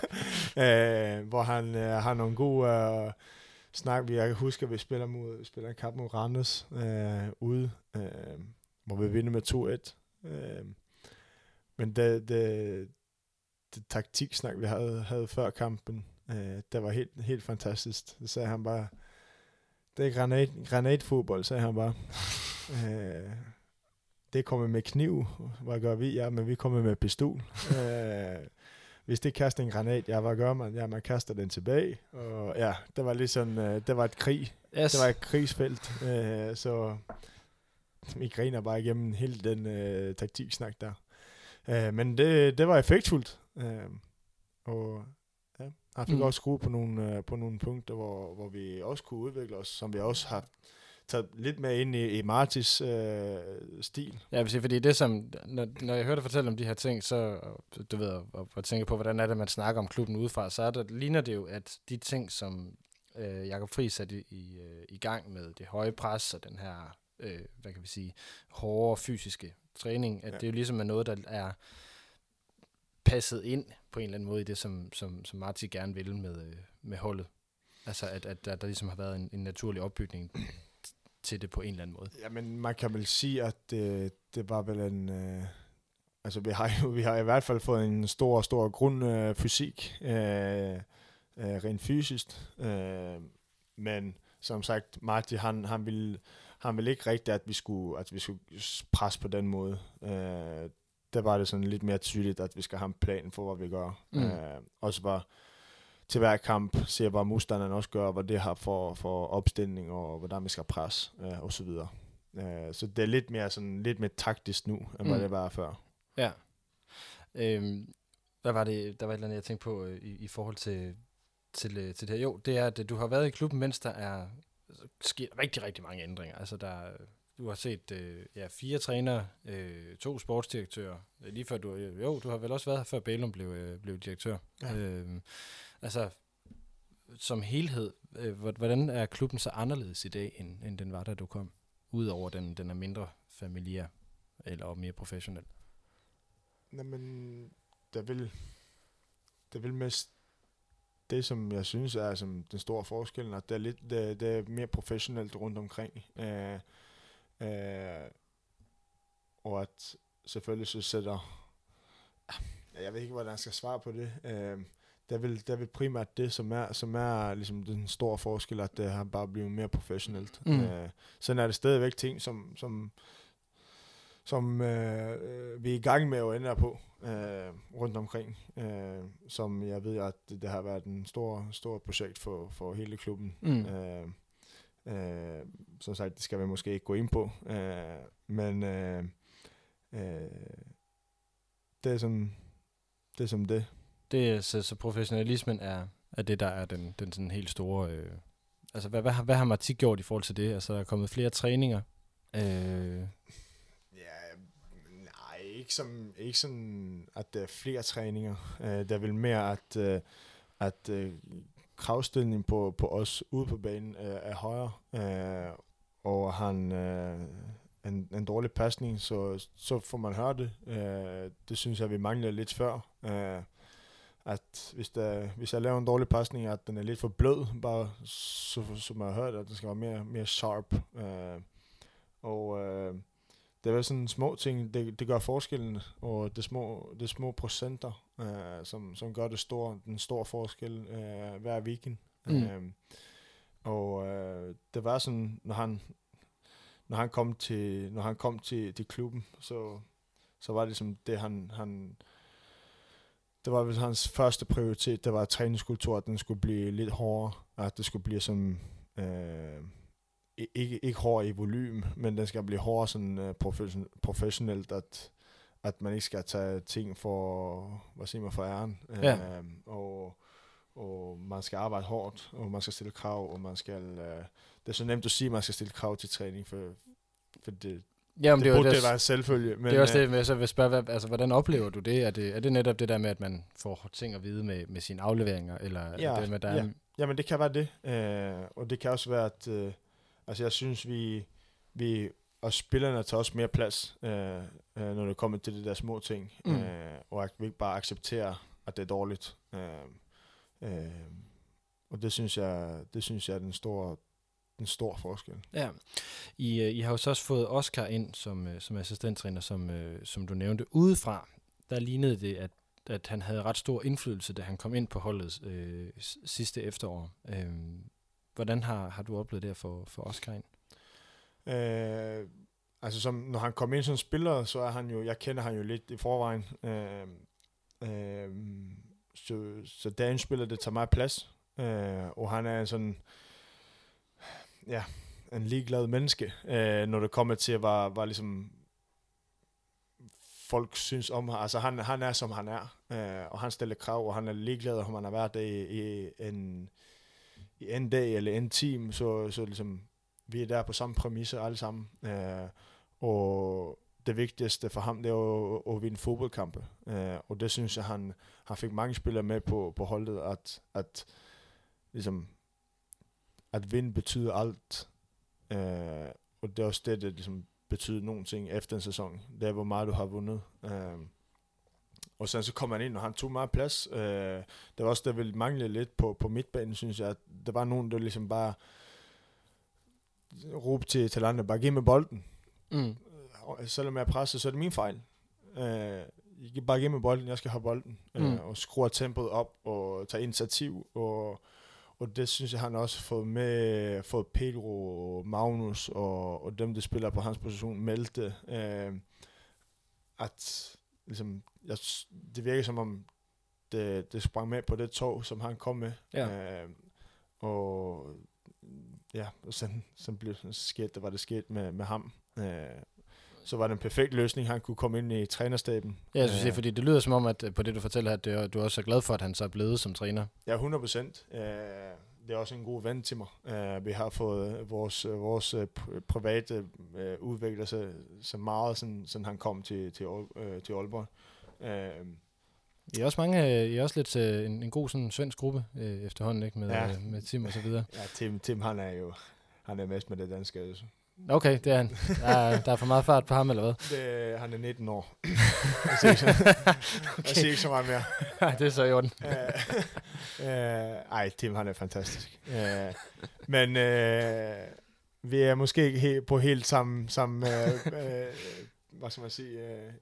øh, hvor han øh, har nogle gode øh, snak. Vi- Jeg kan huske, at vi spiller, mod, spiller en kamp mod Randers øh, ude, øh, hvor vi vinder med 2-1. Øh, men det, det, det taktiksnak, vi havde, havde før kampen, øh, det var helt, helt fantastisk. Det sagde han bare, det er granat, granatfodbold, sagde han bare. øh, det kommer med kniv, hvad gør vi? Ja, men vi kommer med pistol. øh, hvis det kaster en granat, ja, hvad gør man? Ja, man kaster den tilbage. Og ja, det var ligesom, øh, det var et krig. Yes. Det var et krigsfelt. Øh, så vi griner bare igennem hele den øh, taktiksnak der. Øh, men det, det var effektfuldt. Øh, og han fik Mm. også skruet på nogle, øh, på nogle punkter, hvor, hvor vi også kunne udvikle os, som vi også har taget lidt med ind i, i Martis øh, stil. Ja, jeg vil sige, fordi det som, når, når jeg hører dig fortælle om de her ting, så, du ved, og, og tænker på, hvordan er det, man snakker om klubben udefra, så er der, ligner det jo, at de ting, som øh, Jakob Friis satte i, i, øh, i gang med, det høje pres og den her, øh, hvad kan vi sige, hårde fysiske træning, at Ja. det jo ligesom er noget, der er passet ind på en eller anden måde i det, som, som, som Marti gerne vil med, øh, med holdet. Altså, at, at der, der ligesom har været en, en naturlig opbygning til det på en eller anden måde. Jamen, man kan vel sige, at det, det var vel en... Øh, altså, vi har jo vi har i hvert fald fået en stor, stor grundfysik, øh, fysik, øh, øh, rent fysisk. Øh, men som sagt, Marti, han, han ville han ville ikke rigtigt, at vi skulle, at vi skulle presse på den måde. Øh, der var det sådan lidt mere tydeligt, at vi skal have en plan for, hvad vi gør. Mm. Øh, også bare til hver kamp ser hvad modstanderen også gør, hvad det har for, for opstilling, og hvordan vi skal presse, øh, og så videre. Øh, så det er lidt mere, sådan, lidt mere taktisk nu, end mm. hvad det var før. Ja. Øhm, hvad var det, der var et eller andet, jeg tænkte på øh, i, i forhold til, til, øh, til det her? Jo, det er, at du har været i klubben, mens der er sket rigtig, rigtig mange ændringer. Altså, der, du har set øh, ja, fire trænere, øh, to sportsdirektører. Øh, Lige før du, øh, jo, du har vel også været her, før Bælum blev, øh, blev direktør. Ja. Øhm, altså, som helhed, øh, hvor- hvordan er klubben så anderledes i dag, end, end den var, da du kom? Udover den, den er mindre familiær, eller og mere professionel. Jamen, der vil, der vil mest det, som jeg synes er som den store forskel, at det er, lidt, det, det er mere professionelt rundt omkring. Øh, øh, og at selvfølgelig så sætter... Jeg ved ikke, hvordan jeg skal svare på det. Øh, det er vel, det er vel primært det, som er, som er ligesom den store forskel, at det har bare blevet mere professionelt. Mm. Øh, sådan er det stadigvæk ting, som, som, som øh, øh, vi er i gang med at ændre på øh, rundt omkring, øh, som jeg ved, at det, det har været en stor, stor projekt for, for hele klubben. Mm. Øh, øh, som sagt, det skal vi måske ikke gå ind på, øh, men øh, øh, det er som det er som det. Det er, så, så professionalismen er, er det, der er den, den sådan helt store... Øh, altså, hvad, hvad, har- hvad har Martik gjort i forhold til det? Altså, der er kommet flere træninger. Øh, Ja, nej, ikke, som, ikke sådan, at der er flere træninger. Uh, det er vel mere, at, uh, at uh, kravstillingen på, på os ude på banen øh, er højere, øh, og han øh, en, en dårlig pasning, så, så får man høre det. Øh, det synes jeg, vi mangler lidt før. Øh, at hvis, der, hvis jeg laver en dårlig pasning, at den er lidt for blød, bare så, så man har hørt, at den skal være mere, mere sharp. Øh, og øh, det er sådan små ting, det, det gør forskellen, og det små, det små procenter, øh, som, som gør det store, den store forskel øh, hver weekend. Mm. Øh, og øh, det var sådan, når han, når han kom til, når han kom til, til klubben, så, så var det som det, han, han det var vel hans første prioritet, det var at træningskultur, at den skulle blive lidt hårdere, at det skulle blive som, øh, ikke, ikke hård i volym, men den skal blive hårdere sådan uh, profession, professionelt, at, at man ikke skal tage ting for, hvad siger man, for æren. Ja. Uh, og, og man skal arbejde hårdt, og man skal stille krav, og man skal, uh, det er så nemt at sige, at man skal stille krav til træning, for, for det, jamen, det, det, det er jo burde det, være selvfølge. Men, det er også øh, det, jeg så vil spørge, hvad, altså, hvordan oplever du det? Er, det? er det netop det der med, at man får ting at vide med, med sine afleveringer, eller er Ja, det med, der er ja. en- Jamen, det kan være det. Øh, og det kan også være, at øh, altså, jeg synes, vi, vi og spillerne tager også mere plads, øh, øh, når det kommer til de der små ting. Mm. Øh, og at vi ikke bare accepterer, at det er dårligt. Øh, øh, og det synes jeg, det synes jeg er den store, den store forskel. Ja, I, øh, I har jo så også fået Oscar ind som, øh, som assistenttræner, som, som du nævnte. Udefra, der lignede det, at, at han havde ret stor indflydelse, da han kom ind på holdet øh, sidste efterår. Øh, hvordan har, har du oplevet det få for Oscar ind? Øh, altså som, når han kom ind som spiller, så er han jo, jeg kender han jo lidt i forvejen. Øh, øh, så, så dagens spiller, det tager meget plads. Øh, og han er sådan, ja, en ligeglad menneske, øh, når det kommer til, hvad, hvad ligesom folk synes om ham. Altså han, han er, som han er, øh, og han stiller krav, og han er ligeglad, om han har været der i, i en, i en dag eller en time, så, så ligesom, vi er der på samme præmisse alle sammen. Øh, og det vigtigste for ham, det er at, at vinde fodboldkampe. Øh, og det synes jeg, han, han fik mange spillere med på, på holdet, at, at ligesom, at vinde betyder alt. Øh, og det er også det, der ligesom betyder nogle ting efter en sæson. Det er, hvor meget du har vundet. Øh, og sen så kom han ind, og han tog meget plads. Øh, det var også, der ville mangle lidt på, på midtbanen, synes jeg. At der var nogen, der ligesom bare råbte til, andre, bare giv mig bolden. Mm. Og selvom jeg er presset, så er det min fejl. Øh, kan bare give mig bolden, jeg skal have bolden. Mm. Mm. Øh, og skrue tempoet op og tage initiativ. Og, og det synes jeg, han har også fået med, fået Pedro og Magnus og, og dem, der spiller på hans position, meldte, øh, at ligesom, jeg, det virker som om, det, det sprang med på det tog, som han kom med. Ja. Øh, og ja, og sådan, sådan blev det sket, det var det sket med, med ham. Øh, så var det en perfekt løsning, han kunne komme ind i trænerstaben. Ja, jeg synes, Øh, fordi det lyder som om, at øh, på det, du fortæller, at det, du også er glad for, at han så er blevet som træner. Ja, 100 procent. Øh, det er også en god ven til mig. Øh, vi har fået vores, øh, vores pr- private øh, udvikler sig så meget, sådan, sådan han kom til, til, øh, til Aalborg. Øh, I er også mange, øh, I er også lidt øh, en, en god sådan, svensk gruppe øh, efterhånden, ikke? Med, Ja. øh, med Tim og så videre. ja, Tim, Tim, han er jo han er mest med det danske. Altså. Okay, det er han. Der er, der er for meget fart på ham, eller hvad? Det, han er 19 år. jeg, siger ikke så, jeg siger ikke så meget mere. det er så i orden. Øh, øh, ej, Tim han er fantastisk. Øh, men øh, vi er måske ikke helt på helt samme, samme øh, øh, hvad skal man sige, øh,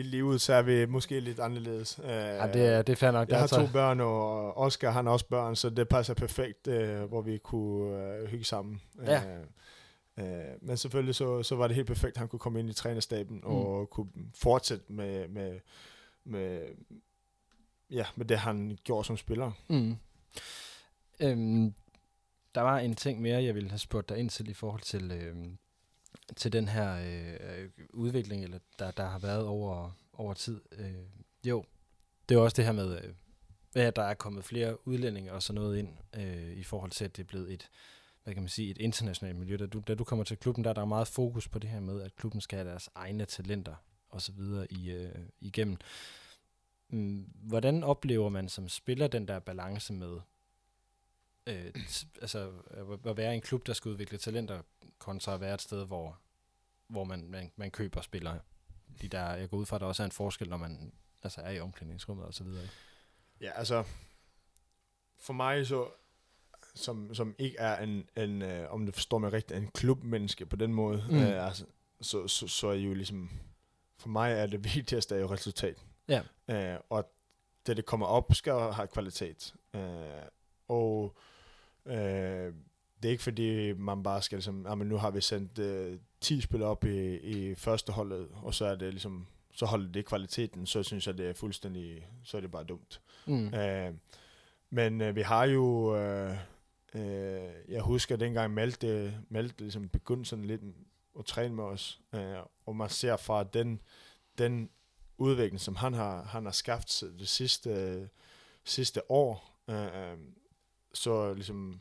i livet, så er vi måske lidt anderledes. Øh, Ja, det er, det er fair nok. Jeg har er så- to børn, og Oscar han har også børn, så det passer perfekt, øh, hvor vi kunne øh, hygge sammen. Ja. Øh, Øh, men selvfølgelig så, så var det helt perfekt, at han kunne komme ind i trænerstaben mm. og kunne fortsætte med, med, med, ja, med det, han gjorde som spiller. Mm. Øhm, der var en ting mere, jeg ville have spurgt dig ind til i forhold til, øhm, til den her øh, udvikling, eller der, der har været over, over tid. Øh, jo, det er også det her med, øh, at der er kommet flere udlændinge og sådan noget ind, øh, i forhold til, at det er blevet et, hvad kan man sige, et internationalt miljø. Da du, da du kommer til klubben, der er der meget fokus på det her med, at klubben skal have deres egne talenter og så videre i, øh, igennem. Mm, hvordan oplever man som spiller den der balance med, øh, altså at være en klub, der skal udvikle talenter, kontra at være et sted, hvor, hvor man, man, man køber spillere? De der, jeg går ud fra, at der også er en forskel, når man altså er i omklædningsrummet og så videre. Ja, altså, for mig så, som, som ikke er en, en uh, om du forstår mig rigtigt, en klubmenneske på den måde, mm. uh, altså, så, så, så er jo ligesom, for mig er det vigtigste er jo resultat. Ja. Uh, og det, det kommer op, skal have kvalitet. Uh, og uh, det er ikke fordi, man bare skal ligesom, ah, men nu har vi sendt uh, 10 spillere op i, i første holdet, og så er det ligesom, så holder det kvaliteten, så synes jeg, det er fuldstændig, så er det bare dumt. Mm. Uh, men uh, vi har jo, uh, uh, jeg husker dengang Malte, Malte ligesom begyndte sådan lidt at træne med os, uh, og man ser fra den, den udvikling, som han har, han har skabt det sidste, sidste år, uh, så ligesom,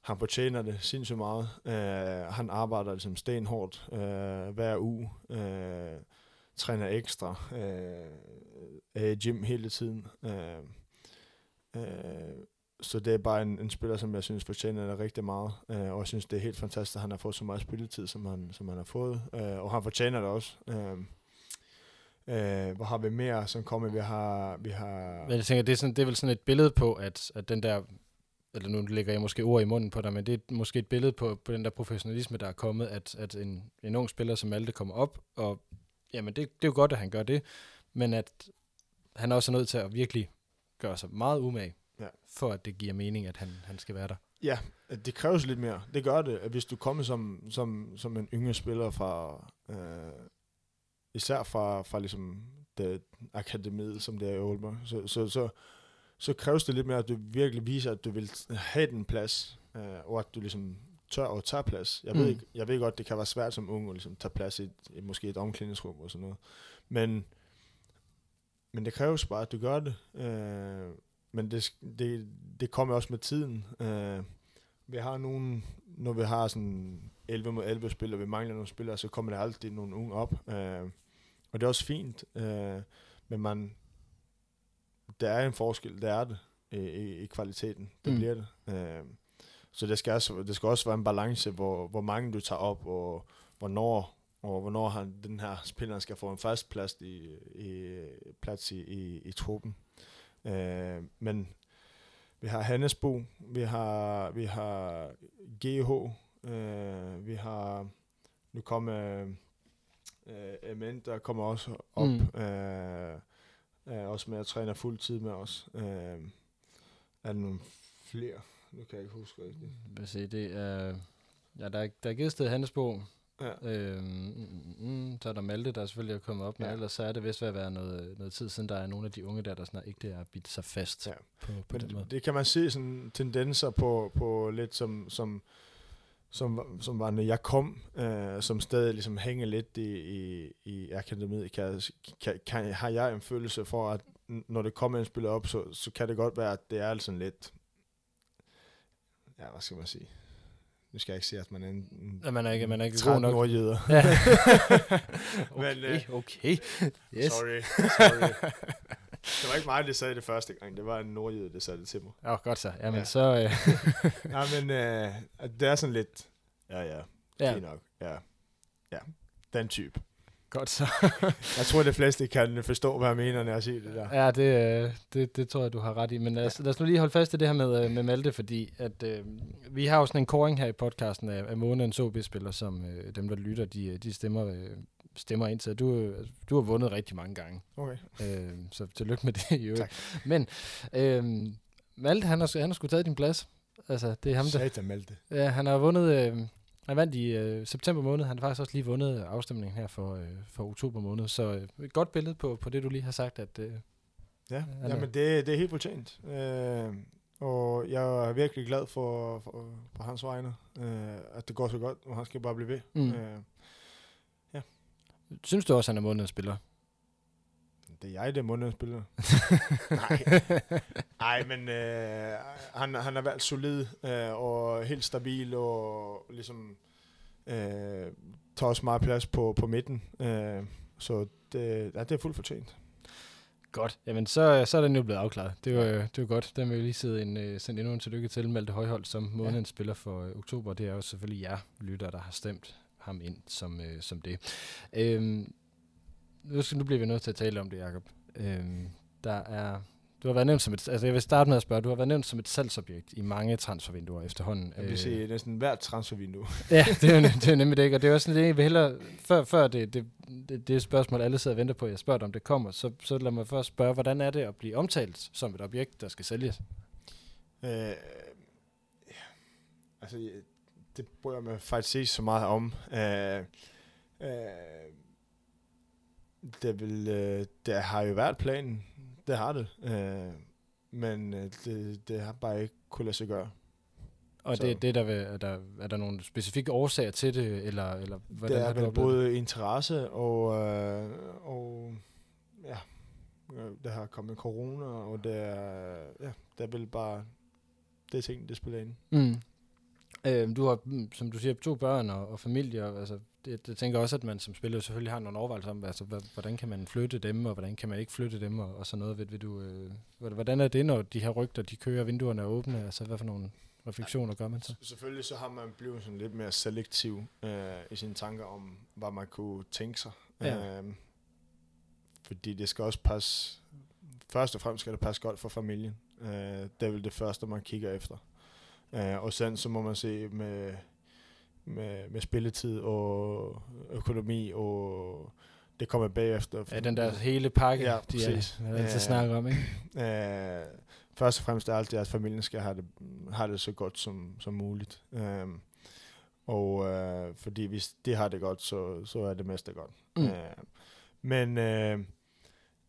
han fortjener det sindssygt meget. Uh, han arbejder ligesom stenhårdt uh, hver uge, uh, træner ekstra, uh, er i gym hele tiden. Uh, uh, så det er bare en, en spiller, som jeg synes fortjener det rigtig meget. Uh, og jeg synes, det er helt fantastisk, at han har fået så meget spilletid, som han, som han har fået. Uh, og han fortjener det også. Uh, Uh, hvor har vi mere, som kommer? Vi har... Vi har Men jeg tænker, det er, sådan, det er vel sådan et billede på, at, at den der eller nu lægger jeg måske ord i munden på dig, men det er måske et billede på, på den der professionalisme, der er kommet, at, at en, en ung spiller som Malte kommer op, og jamen det, det er jo godt, at han gør det, men at han er også nødt til at virkelig gøre sig meget umage, ja. for at det giver mening, at han, han skal være der. Ja, det kræves lidt mere. Det gør det, at hvis du kommer som, som, som en yngre spiller fra, øh, især fra, fra ligesom det akademiet, som det er i Aalborg, så, så, så, så kræves det lidt mere, at du virkelig viser, at du vil have den plads, øh, og at du ligesom tør at tage plads. Jeg, mm. ved ikke, jeg ved godt, det kan være svært som ung at ligesom tage plads i, et, måske et omklædningsrum og sådan noget. Men, men det kræves bare, at du gør det. Øh, men det, det, det kommer også med tiden. Øh, vi har nogen, når vi har sådan 11 mod 11 spillere, vi mangler nogle spillere, så kommer der altid nogle unge op. Øh, og det er også fint, øh, men man, der er en forskel, der er det i, i kvaliteten. Det mm. bliver det. Øh, så det skal, også, det skal også være en balance, hvor, hvor mange du tager op, og hvornår, og hvornår han, den her spiller skal få en fast plads i, i, plads i, i, i truppen. Øh, men vi har Hannesbo, vi har, vi har GH, øh, vi har, nu kommer øh, MN, der kommer også op, mm. øh, er også med at træne fuld tid med os. Øh, er der nogle flere? Nu kan jeg ikke huske rigtigt. Hvad siger det er... Ja, der er, der er givet sted Hannesbo. Ja. Øhm, mm, mm, så er der Malte, der selvfølgelig er kommet op med, ja. ellers så er det vist ved at være noget, noget tid siden, der er nogle af de unge der, der sådan ikke det er bidt sig fast ja. på, på den måde. Det kan man se sådan tendenser på, på lidt som, som som, som var, når jeg kom, øh, som stadig ligesom hænger lidt i, i, i akademiet, kan, kan, kan, har jeg en følelse for, at når det kommer en spiller op, så, så kan det godt være, at det er sådan lidt, ja, hvad skal man sige, nu skal jeg ikke sige, at man er en, en ja, man er ikke, man er ikke god nok. nordjyder. Ja. okay, Men, øh, okay. Yes. Sorry, sorry. Det var ikke mig, der sagde det første gang. Det var en nordjyde, der sagde det til mig. Ja, godt så. Jamen ja. så... Øh. ja, men øh, det er sådan lidt... Ja, ja. Ja. Fint nok. Ja. Ja. Den type. Godt så. jeg tror, de fleste kan forstå, hvad jeg mener, når jeg siger det der. Ja, det, øh, det, det tror jeg, du har ret i. Men lad os, ja. lad os nu lige holde fast i det her med, øh, med Malte, fordi at, øh, vi har jo sådan en koring her i podcasten af, af månedens OB-spiller, som øh, dem, der lytter, de, de stemmer, øh, stemmer ind til. Du, du har vundet rigtig mange gange. Okay. Øh, så tillykke med det. Jo. Tak. Men øh, Malte, han har, han har sgu taget din plads. Altså, det er ham, der... Satan Malte. Ja, han har vundet... Øh, Han vandt i øh, september måned. Han har faktisk også lige vundet afstemningen her for, øh, for oktober måned. Så øh, et godt billede på, på det, du lige har sagt, at øh, Ja, jamen det, det er helt fortjent. Øh, og jeg er virkelig glad for, for, for hans vegne, øh, at det går så godt, og han skal bare blive ved. Mm. Øh, synes du også, han er månedens spiller? det er jeg, der er månedens spiller. Nej. Nej, men øh, han, han har været solid øh, og helt stabil og ligesom øh, tager også meget plads på, på midten. Øh, så det, ja, det er fuldt fortjent. Godt. Jamen, så, så er den jo blevet afklaret. Det var, det var godt. Den vil jeg lige sidde en, øh, sende endnu en tillykke til Malte Højhold som månedens ja. spiller for øh, oktober. Det er jo selvfølgelig jer lytter, der har stemt ham ind som, øh, som det. Øhm, nu, skal, nu bliver vi nødt til at tale om det, Jacob. Øhm, der er, du har været nævnt som et, altså jeg vil starte med at spørge, du har været nævnt som et salgsobjekt i mange transfervinduer efterhånden. Jeg vil sige næsten hvert transfervindue. ja, det er, jo, det er jo nemlig det, ikke? og det er også sådan, det jeg vil hellere, før, før det, det, det, det spørgsmål, alle sidder og venter på, jeg spørger dig, om det kommer, så, så lad mig først spørge, hvordan er det at blive omtalt som et objekt, der skal sælges? Øh, ja. altså, det bryder jeg mig faktisk ikke så meget om. Øh, øh, det, vil, øh, det har jo været planen. Det har det. Øh, men øh, det, det har bare ikke kunne lade sig gøre. Og Så- det, det der vil, er, der, er der nogle specifikke årsager til det, eller, eller hvordan det har er du vel både interesse og, øh, og ja, øh, det har kommet corona, og det er, ja, det er vel bare, det er ting, det spiller ind. Mm. Øhm, du har, mm, som du siger, to børn og, og familie, og, altså, det, det tænker også, at man som spiller selvfølgelig har nogle overvejelser om, altså, hvordan kan man flytte dem, og hvordan kan man ikke flytte dem, og, og sådan noget. Ved, ved du, øh, hvordan- hvordan er det, når de her rygter, de kører, vinduerne er åbne? Altså, hvad for nogle refleksioner gør man så? Selvfølgelig så har man blevet sådan lidt mere selektiv øh, i sine tanker om, hvad man kunne tænke sig. Ja. Øh, fordi det skal også passe, først og fremmest skal det passe godt for familien. Øh, det er vel det første, man kigger efter. Øh, og sen så må man se med, med, med spilletid og økonomi, og det kommer bagefter. Ja, den der hele pakke, Ja, de præcis. er, er altid Ja. snakker om, ikke? Øh, først og fremmest er altid, at familien skal have det, have det så godt som, som muligt. Øh, og øh, fordi hvis de har det godt, så, så er det meste godt. Mm. Øh, men øh,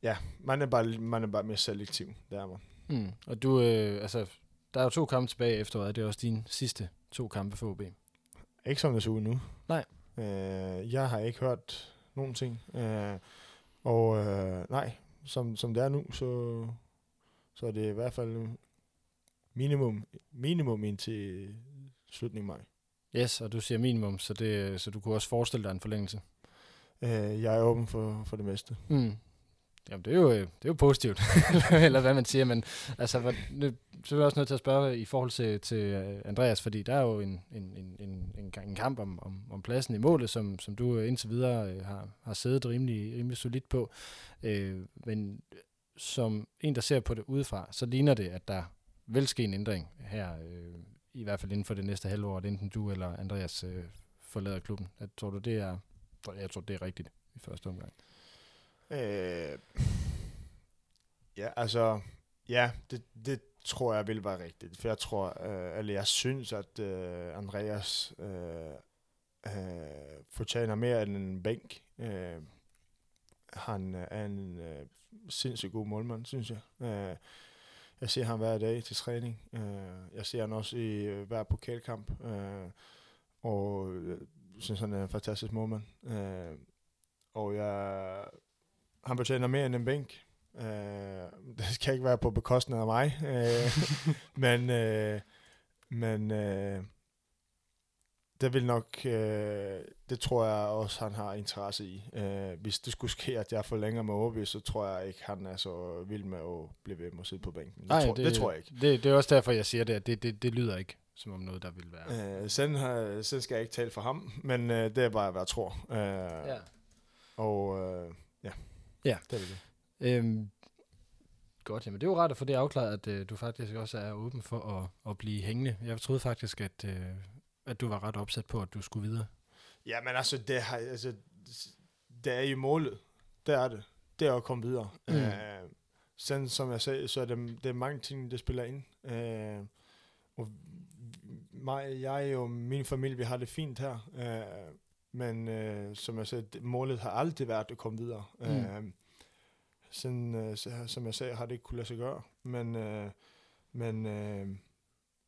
ja, man er, bare, man er bare mere selektiv, det er man. Mm. Og du, øh, altså, der er jo to kampe tilbage i efteråret, det er også dine sidste to kampe for OB. Ikke som det ser ud nu. Nej. Øh, jeg har ikke hørt nogen ting. Øh, og øh, nej, som, som det er nu, så, så er det i hvert fald minimum, minimum indtil slutningen af maj. Yes, og du siger minimum, så, det, så du kunne også forestille dig en forlængelse. Øh, jeg er åben for, for det meste. Mm. Jamen, det er jo, øh, det er jo positivt, eller hvad man siger, men altså, hvad, nu, så er jeg også nødt til at spørge i forhold til, til øh, Andreas, fordi der er jo en, en, en, en, en, en kamp om, om, om pladsen i målet, som, som du øh, indtil videre har, har siddet rimelig, rimelig solidt på. Øh, men som en, der ser på det udefra, så ligner det, at der vil ske en ændring her, øh, i hvert fald inden for det næste halvår, at enten du eller Andreas øh, forlader klubben. Jeg tror du, det er, jeg tror, det er rigtigt i første omgang. Øh, ja, altså, ja, det, det tror jeg vil være rigtigt. For jeg tror, øh, eller jeg synes, at øh, Andreas øh, øh, fortjener mere end en bænk. Øh, han øh, er en øh, sindssygt god målmand, synes jeg. Øh, jeg ser ham hver dag til træning. Øh, jeg ser ham også i øh, hver pokalkamp. Øh, og jeg synes, han er en fantastisk målmand. Øh, og jeg han fortjener mere end en bænk. Øh, det skal ikke være på bekostning af mig. Øh, men øh, men øh, det vil nok, øh, det tror jeg også, han har interesse i. Øh, hvis det skulle ske, at jeg forlænger med OB, så tror jeg ikke, han er så vild med at blive ved med at sidde på bænken. Det, tror, det, det tror jeg ikke. Det, det er også derfor, jeg siger det, at det, det, det lyder ikke som om noget, der vil være. Øh, sen, har, sen skal jeg ikke tale for ham, men øh, det er bare, hvad jeg tror. Øh, Ja. Og øh, ja, det er det. Øhm, godt, jamen det er jo rart at få det afklaret, at øh, du faktisk også er åben for at, at blive hængende. Jeg troede faktisk, at, øh, at du var ret opsat på, at du skulle videre. Ja, men altså, det, har, altså, det er jo målet. Det er det. Det er at komme videre. Mm. Øh, sådan som jeg sagde, så er det, det er mange ting, der spiller ind. Øh, og mig, jeg og min familie, vi har det fint her. Øh, men øh, som jeg sagde, målet har aldrig været at komme videre. Mm. Øh, sådan, øh, som jeg sagde, har det ikke kunne lade sig gøre. Men, øh, men øh,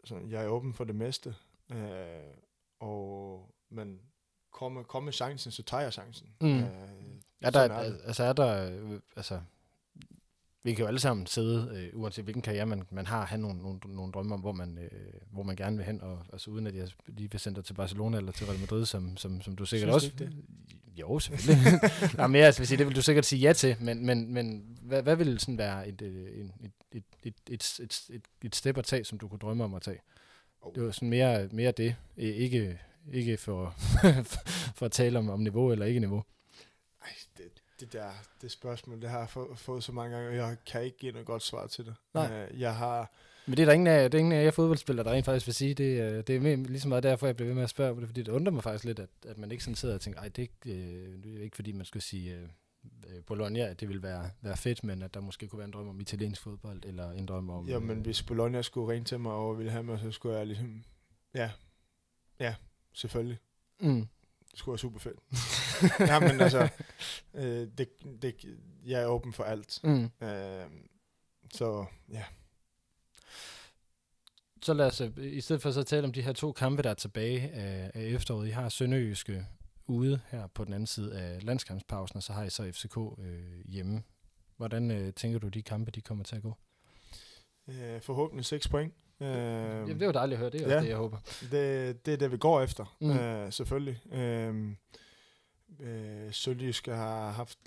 så jeg er åben for det meste. Øh, og, men komme, komme chancen, så tager jeg chancen. Mm. Øh, Er der, sådan er altså er der, øh, altså, vi kan jo alle sammen sidde, øh, uanset hvilken karriere man, man har, have nogle, nogle, nogle drømme om, hvor man, øh, hvor man gerne vil hen, og altså uden at jeg lige vil sende dig til Barcelona eller til Real Madrid, som, som, som du sikkert Synes også... du ikke Jo, selvfølgelig. Nej, men jeg vil sige, det vil du sikkert sige ja til, men, men, men hvad, hvad vil sådan være et, øh, et, et, et, et, et, et, et step at tage, som du kunne drømme om at tage? Oh. Det var sådan mere, mere det, I- ikke, ikke for, for at tale om, om niveau eller ikke niveau. Ej, det, det der det spørgsmål, det har jeg få, fået så mange gange, og jeg kan ikke give noget godt svar til det. Nej. Øh, jeg har... Men det er der ingen af, det er ingen af jer fodboldspillere, der rent faktisk vil sige. Det, øh, det er mere, lige så meget derfor, jeg bliver ved med at spørge det, fordi det undrer mig faktisk lidt, at, at man ikke sådan sidder og tænker, ej, det er ikke, øh, det er ikke fordi, man skal sige øh, øh, Bologna, at det vil være, være fedt, men at der måske kunne være en drøm om italiensk fodbold, eller en drøm om... Jamen, øh, hvis Bologna skulle ringe til mig og ville have mig, så skulle jeg ligesom... Ja, ja, selvfølgelig. Mm. Det skulle være super fedt. ja, men altså, øh, det, det, jeg er åben for alt. Mm. Øh, så ja, Så lad os, øh, i stedet for så tale om de her to kampe, der er tilbage af, af efteråret, I har Sønderjyske ude her på den anden side af landskampspausen, og så har I så FCK øh, hjemme. Hvordan øh, tænker du, de kampe de kommer til at gå? øh, forhåbentlig 6 point. Øh, Jamen, det er jo dejligt at høre, det er ja. også det, jeg håber. det, det er det, vi går efter, mm. øh, selvfølgelig. Øh, øh, Sønderjyske har haft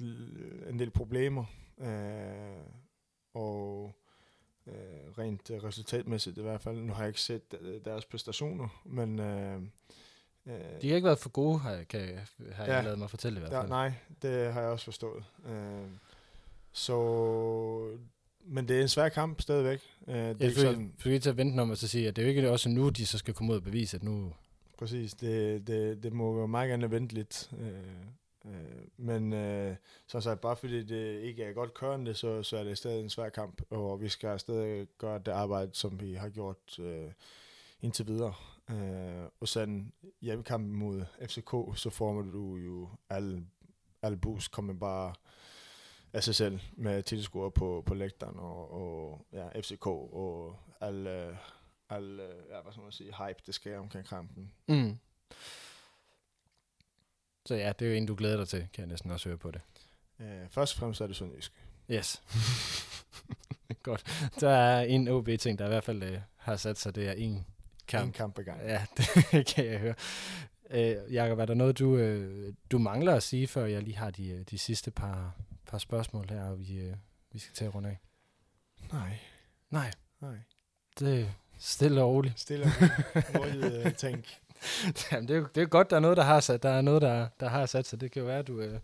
en del problemer, øh, og øh, rent resultatmæssigt i hvert fald. Nu har jeg ikke set øh, deres præstationer, men... Øh, øh, De har ikke været for gode, har, jeg- kan, har jeg Ja. lavet mig fortælle i hvert Ja, fald. nej, det har jeg også forstået. Øh, så, men det er en svær kamp stadigvæk. Øh, det er Jeg ikke fik, sådan, til at vente om at sige, at det er jo ikke også nu, de så skal komme ud og bevise, at nu præcis, det, det, det må jo meget gerne vente lidt. Øh, øh, men øh, som sagt, bare fordi det ikke er godt kørende, så, så er det stadig en svær kamp, og vi skal stadig gøre det arbejde, som vi har gjort øh, indtil videre. Øh, og sådan hjemmekampen mod FCK, så får du jo alle, alle boost kommer bare af sig selv med tilskuere på, på lægteren og, og ja, FCK og alle, alle ja, hvad skal man sige, hype, det sker omkring kampen. Mm. Så ja, det er jo en, du glæder dig til, kan jeg næsten også høre på det. Øh, først og fremmest er det sønderjysk. Yes. Godt. Der er en OB-ting, der i hvert fald øh, har sat sig, det er en Kamp. En kamp ad gang. Ja, det kan jeg høre. Øh, Jakob, er der noget, du, øh, du mangler at sige, før jeg lige har de, øh, de sidste par, par spørgsmål her, og vi, øh, vi skal til at runde af? Nej, Nej, nej. det stille og roligt. Stille og roligt uh, tænk. Jamen, det, er, det er godt, der er noget, der har sat, der er noget, der, der har sat sig. Det kan jo være, at du, øh,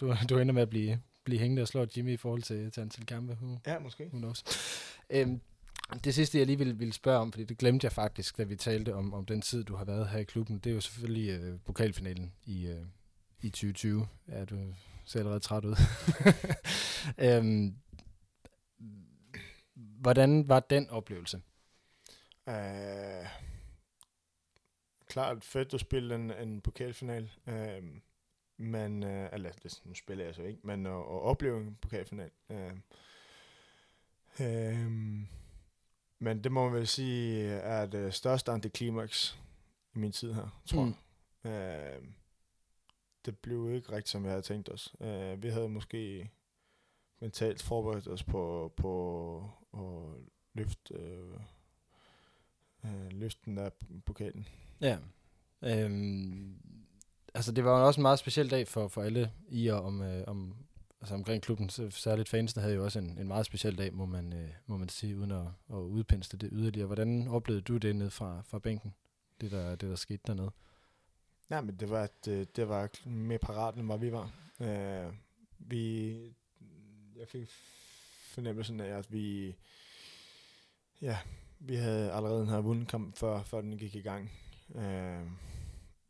du, du ender med at blive, blive hængende og slå Jimmy i forhold til, til antal kampe. Who, Ja, måske. who knows. Øhm, det sidste, jeg lige ville, ville spørge om, fordi det glemte jeg faktisk, da vi talte om, om den tid, du har været her i klubben, det er jo selvfølgelig øh, pokalfinalen i, øh, i 2020. Ja, du ser allerede træt ud. øhm, hvordan var den oplevelse? Uh, klart fedt at spille en, en pokalfinal. Uh, men, uh, eller det, nu spiller jeg så ikke, men at, at opleve en pokalfinal. Uh, um, men det må man vel sige er det største antiklimaks i min tid her, tror Mm. jeg. Uh, det blev ikke rigtigt, som jeg havde tænkt os. Uh, vi havde måske mentalt forberedt os på, på at løfte, øh, øh, den der pokalen. Ja. Øhm, altså, det var jo også en meget speciel dag for, for alle i og om, øh, om, altså omkring klubben. Særligt fansene havde jo også en, en meget speciel dag, må man, øh, må man sige, uden at, at udpensle det yderligere. Hvordan oplevede du det ned fra, fra bænken, det der, det der skete dernede? Nej, men det var, det, det var mere parat, end hvad vi var. Øh, vi, jeg fik fornemmelsen af, at vi, ja, vi havde allerede havde vundet kampen, før, før den gik i gang. Øh,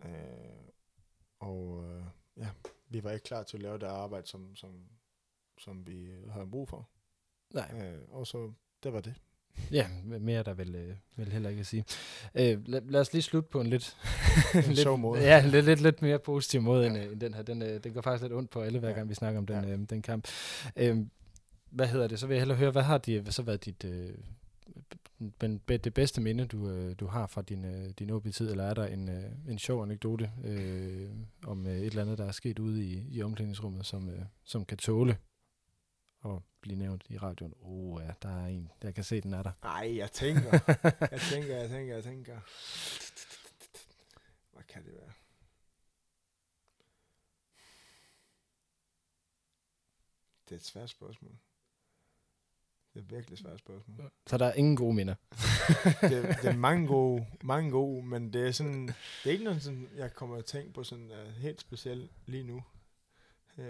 øh, og øh, ja, vi var ikke klar til at lave det arbejde, som, som, som vi havde brug for. Nej. Øh, og så, det var det. Ja, mere er der vel, øh, vel heller ikke at sige. Øh, lad, lad os lige slutte på en lidt... En sjov måde. Ja, en lidt, lidt, lidt mere positiv måde end, øh, end den her. Den, øh, den går faktisk lidt ondt på alle, hver Ja. gang vi snakker om den, Ja. øh, den kamp. Øh, hvad hedder det? Så vil jeg hellere høre, hvad har de, hvad så været dit... Øh, men det bedste minde, du, øh, du har fra din, øh, din OB-tid, eller er der en, øh, en sjov anekdote øh, om øh, et eller andet, der er sket ude i, i omklædningsrummet, som, øh, som kan tåle at blive nævnt i radioen? Oh ja, der er en, jeg kan se, den er der. Nej, jeg tænker, jeg tænker, jeg tænker, jeg tænker. Hvad kan det være? Det er et svært spørgsmål. Det er virkelig svært spørgsmål. Så der er ingen gode minder. det, det er mange gode, mange gode, men det er sådan, det er ikke noget, sådan, jeg kommer at tænke på sådan uh, helt specielt lige nu. Uh,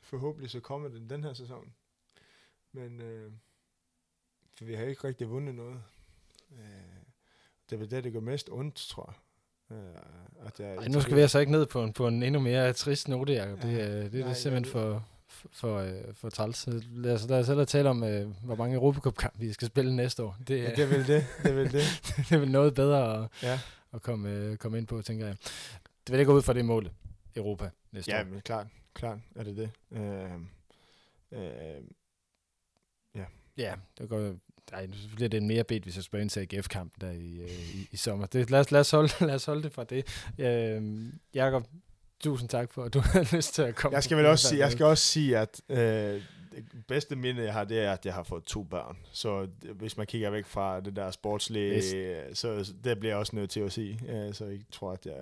forhåbentlig så kommer den den her sæson. Men uh, for vi har ikke rigtig vundet noget. Uh, det er vel det, det gør mest ondt, tror jeg. Uh, at jeg Ej, nu skal vi altså ikke ned på en, på en endnu mere trist note, Jacob. Det, Ja. er- det er Nej, det simpelthen jeg for, for, for, øh, for træls. Lad os, lad os hellere tale om, øh, hvor mange Europacup-kampe vi skal spille næste år. Det, Ja, det er vel det. Det er vel det. det er vel noget bedre at, Ja, at komme, øh, komme ind på, tænker jeg. Det vil ikke gå ud fra det mål, Europa næste ja år. men klart, klart er det det. Uh, uh, Ja, det går ej, nu bliver det mere bedt, hvis jeg spørger ind til AGF-kampen der i, øh, i, i sommer. Det, lad, os, lad, os holde, lad os holde det fra det. Øh, Jakob, tusind tak for, at du havde lyst til at komme. Jeg skal vel også sige, jeg skal også sige, at øh, det bedste minde, jeg har, det er, at jeg har fået to børn. Så det- hvis man kigger væk fra det der sportslige, Yes. øh, så det bliver jeg også nødt til at sige. Øh, så jeg tror, at jeg...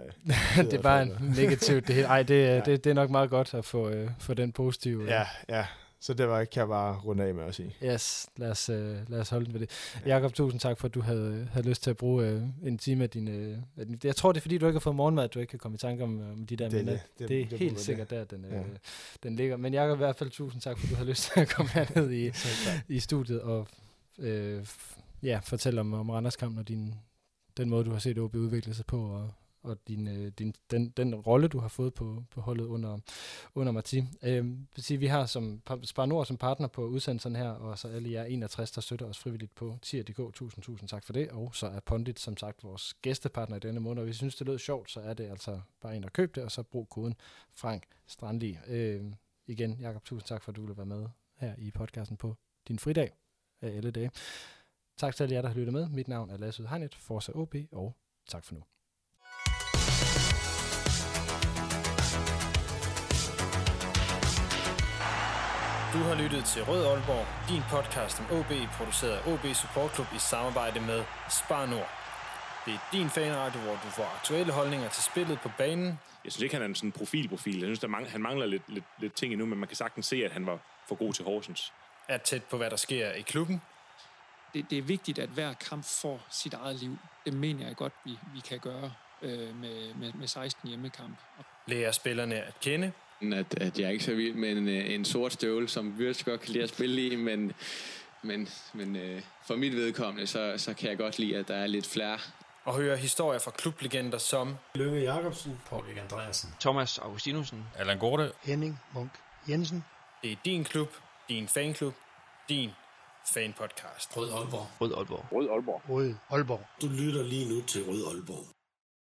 det er bare en negativt. Det, hele. Ej, det, Ja. ja. det, det er nok meget godt at få, øh, få den positive. øh, Ja, ja. Så det var, kan jeg bare runde af med at sige. Yes, lad os, øh, lad os holde den ved det. Jakob, tusind tak for, at du havde, havde lyst til at bruge øh, en time af din... Øh, af din- jeg tror, det er, fordi du ikke har fået morgenmad, at du ikke kan komme i tanke om, om de der Det minder. det. Det, Det- det er det helt være sikkert der, den, øh, Ja. den ligger. Men Jakob, i hvert fald tusind tak, for at du har lyst til at komme herned i, i studiet og øh, ja, fortælle om, om Randerskampen og din, den måde, du har set OB udvikle sig på, og, og din, øh, din, den, den rolle, du har fået på, på holdet under, under Marti. Øh, vil sige, vi har som Spar Nord som partner på udsendelsen her, og så alle jer 61, der støtter os frivilligt på tier.dk. Tusind, tusind tak for det. Og så er Pondit som sagt vores gæstepartner i denne måned. Og hvis I synes, det lød sjovt, så er det altså bare en, der køb det, og så brug koden Frank Strandli. Øh, igen, Jakob, tusind tak for, at du ville være med her i podcasten på din fridag af alle dage. Tak til alle jer, der har lyttet med. Mit navn er Lasse Udhegnet, Forza OB, og tak for nu. Du har lyttet til Rød Aalborg, din podcast om OB, produceret af OB Support Club i samarbejde med Spar Nord. Det er din fanradio, hvor du får aktuelle holdninger til spillet på banen, Jeg synes ikke, han er en sådan profilprofil. Jeg synes, der mang- han mangler lidt, lidt, lidt ting endnu, men man kan sagtens se, at han var for god til Horsens. er tæt på, hvad der sker i klubben, det, det er vigtigt, at hver kamp får sit eget liv. Det mener jeg godt, vi, vi kan gøre øh, med, med, med 16 hjemmekamp. Og lærer spillerne at kende, at, at jeg er ikke så vild med en, øh, en sort støvle, som Wirtz godt kan lide at spille i, men, men, men øh, for mit vedkommende, så, så kan jeg godt lide, at der er lidt flere og høre historier fra klublegender som Lønge Jacobsen. Paulik Andreasen. Thomas Augustinusen. Allan Gorte. Henning Munk Jensen. Det er din klub, din fanklub, din fanpodcast. Rød Aalborg. Rød Aalborg. Rød Aalborg. Rød Aalborg. Du lytter lige nu til Rød Aalborg.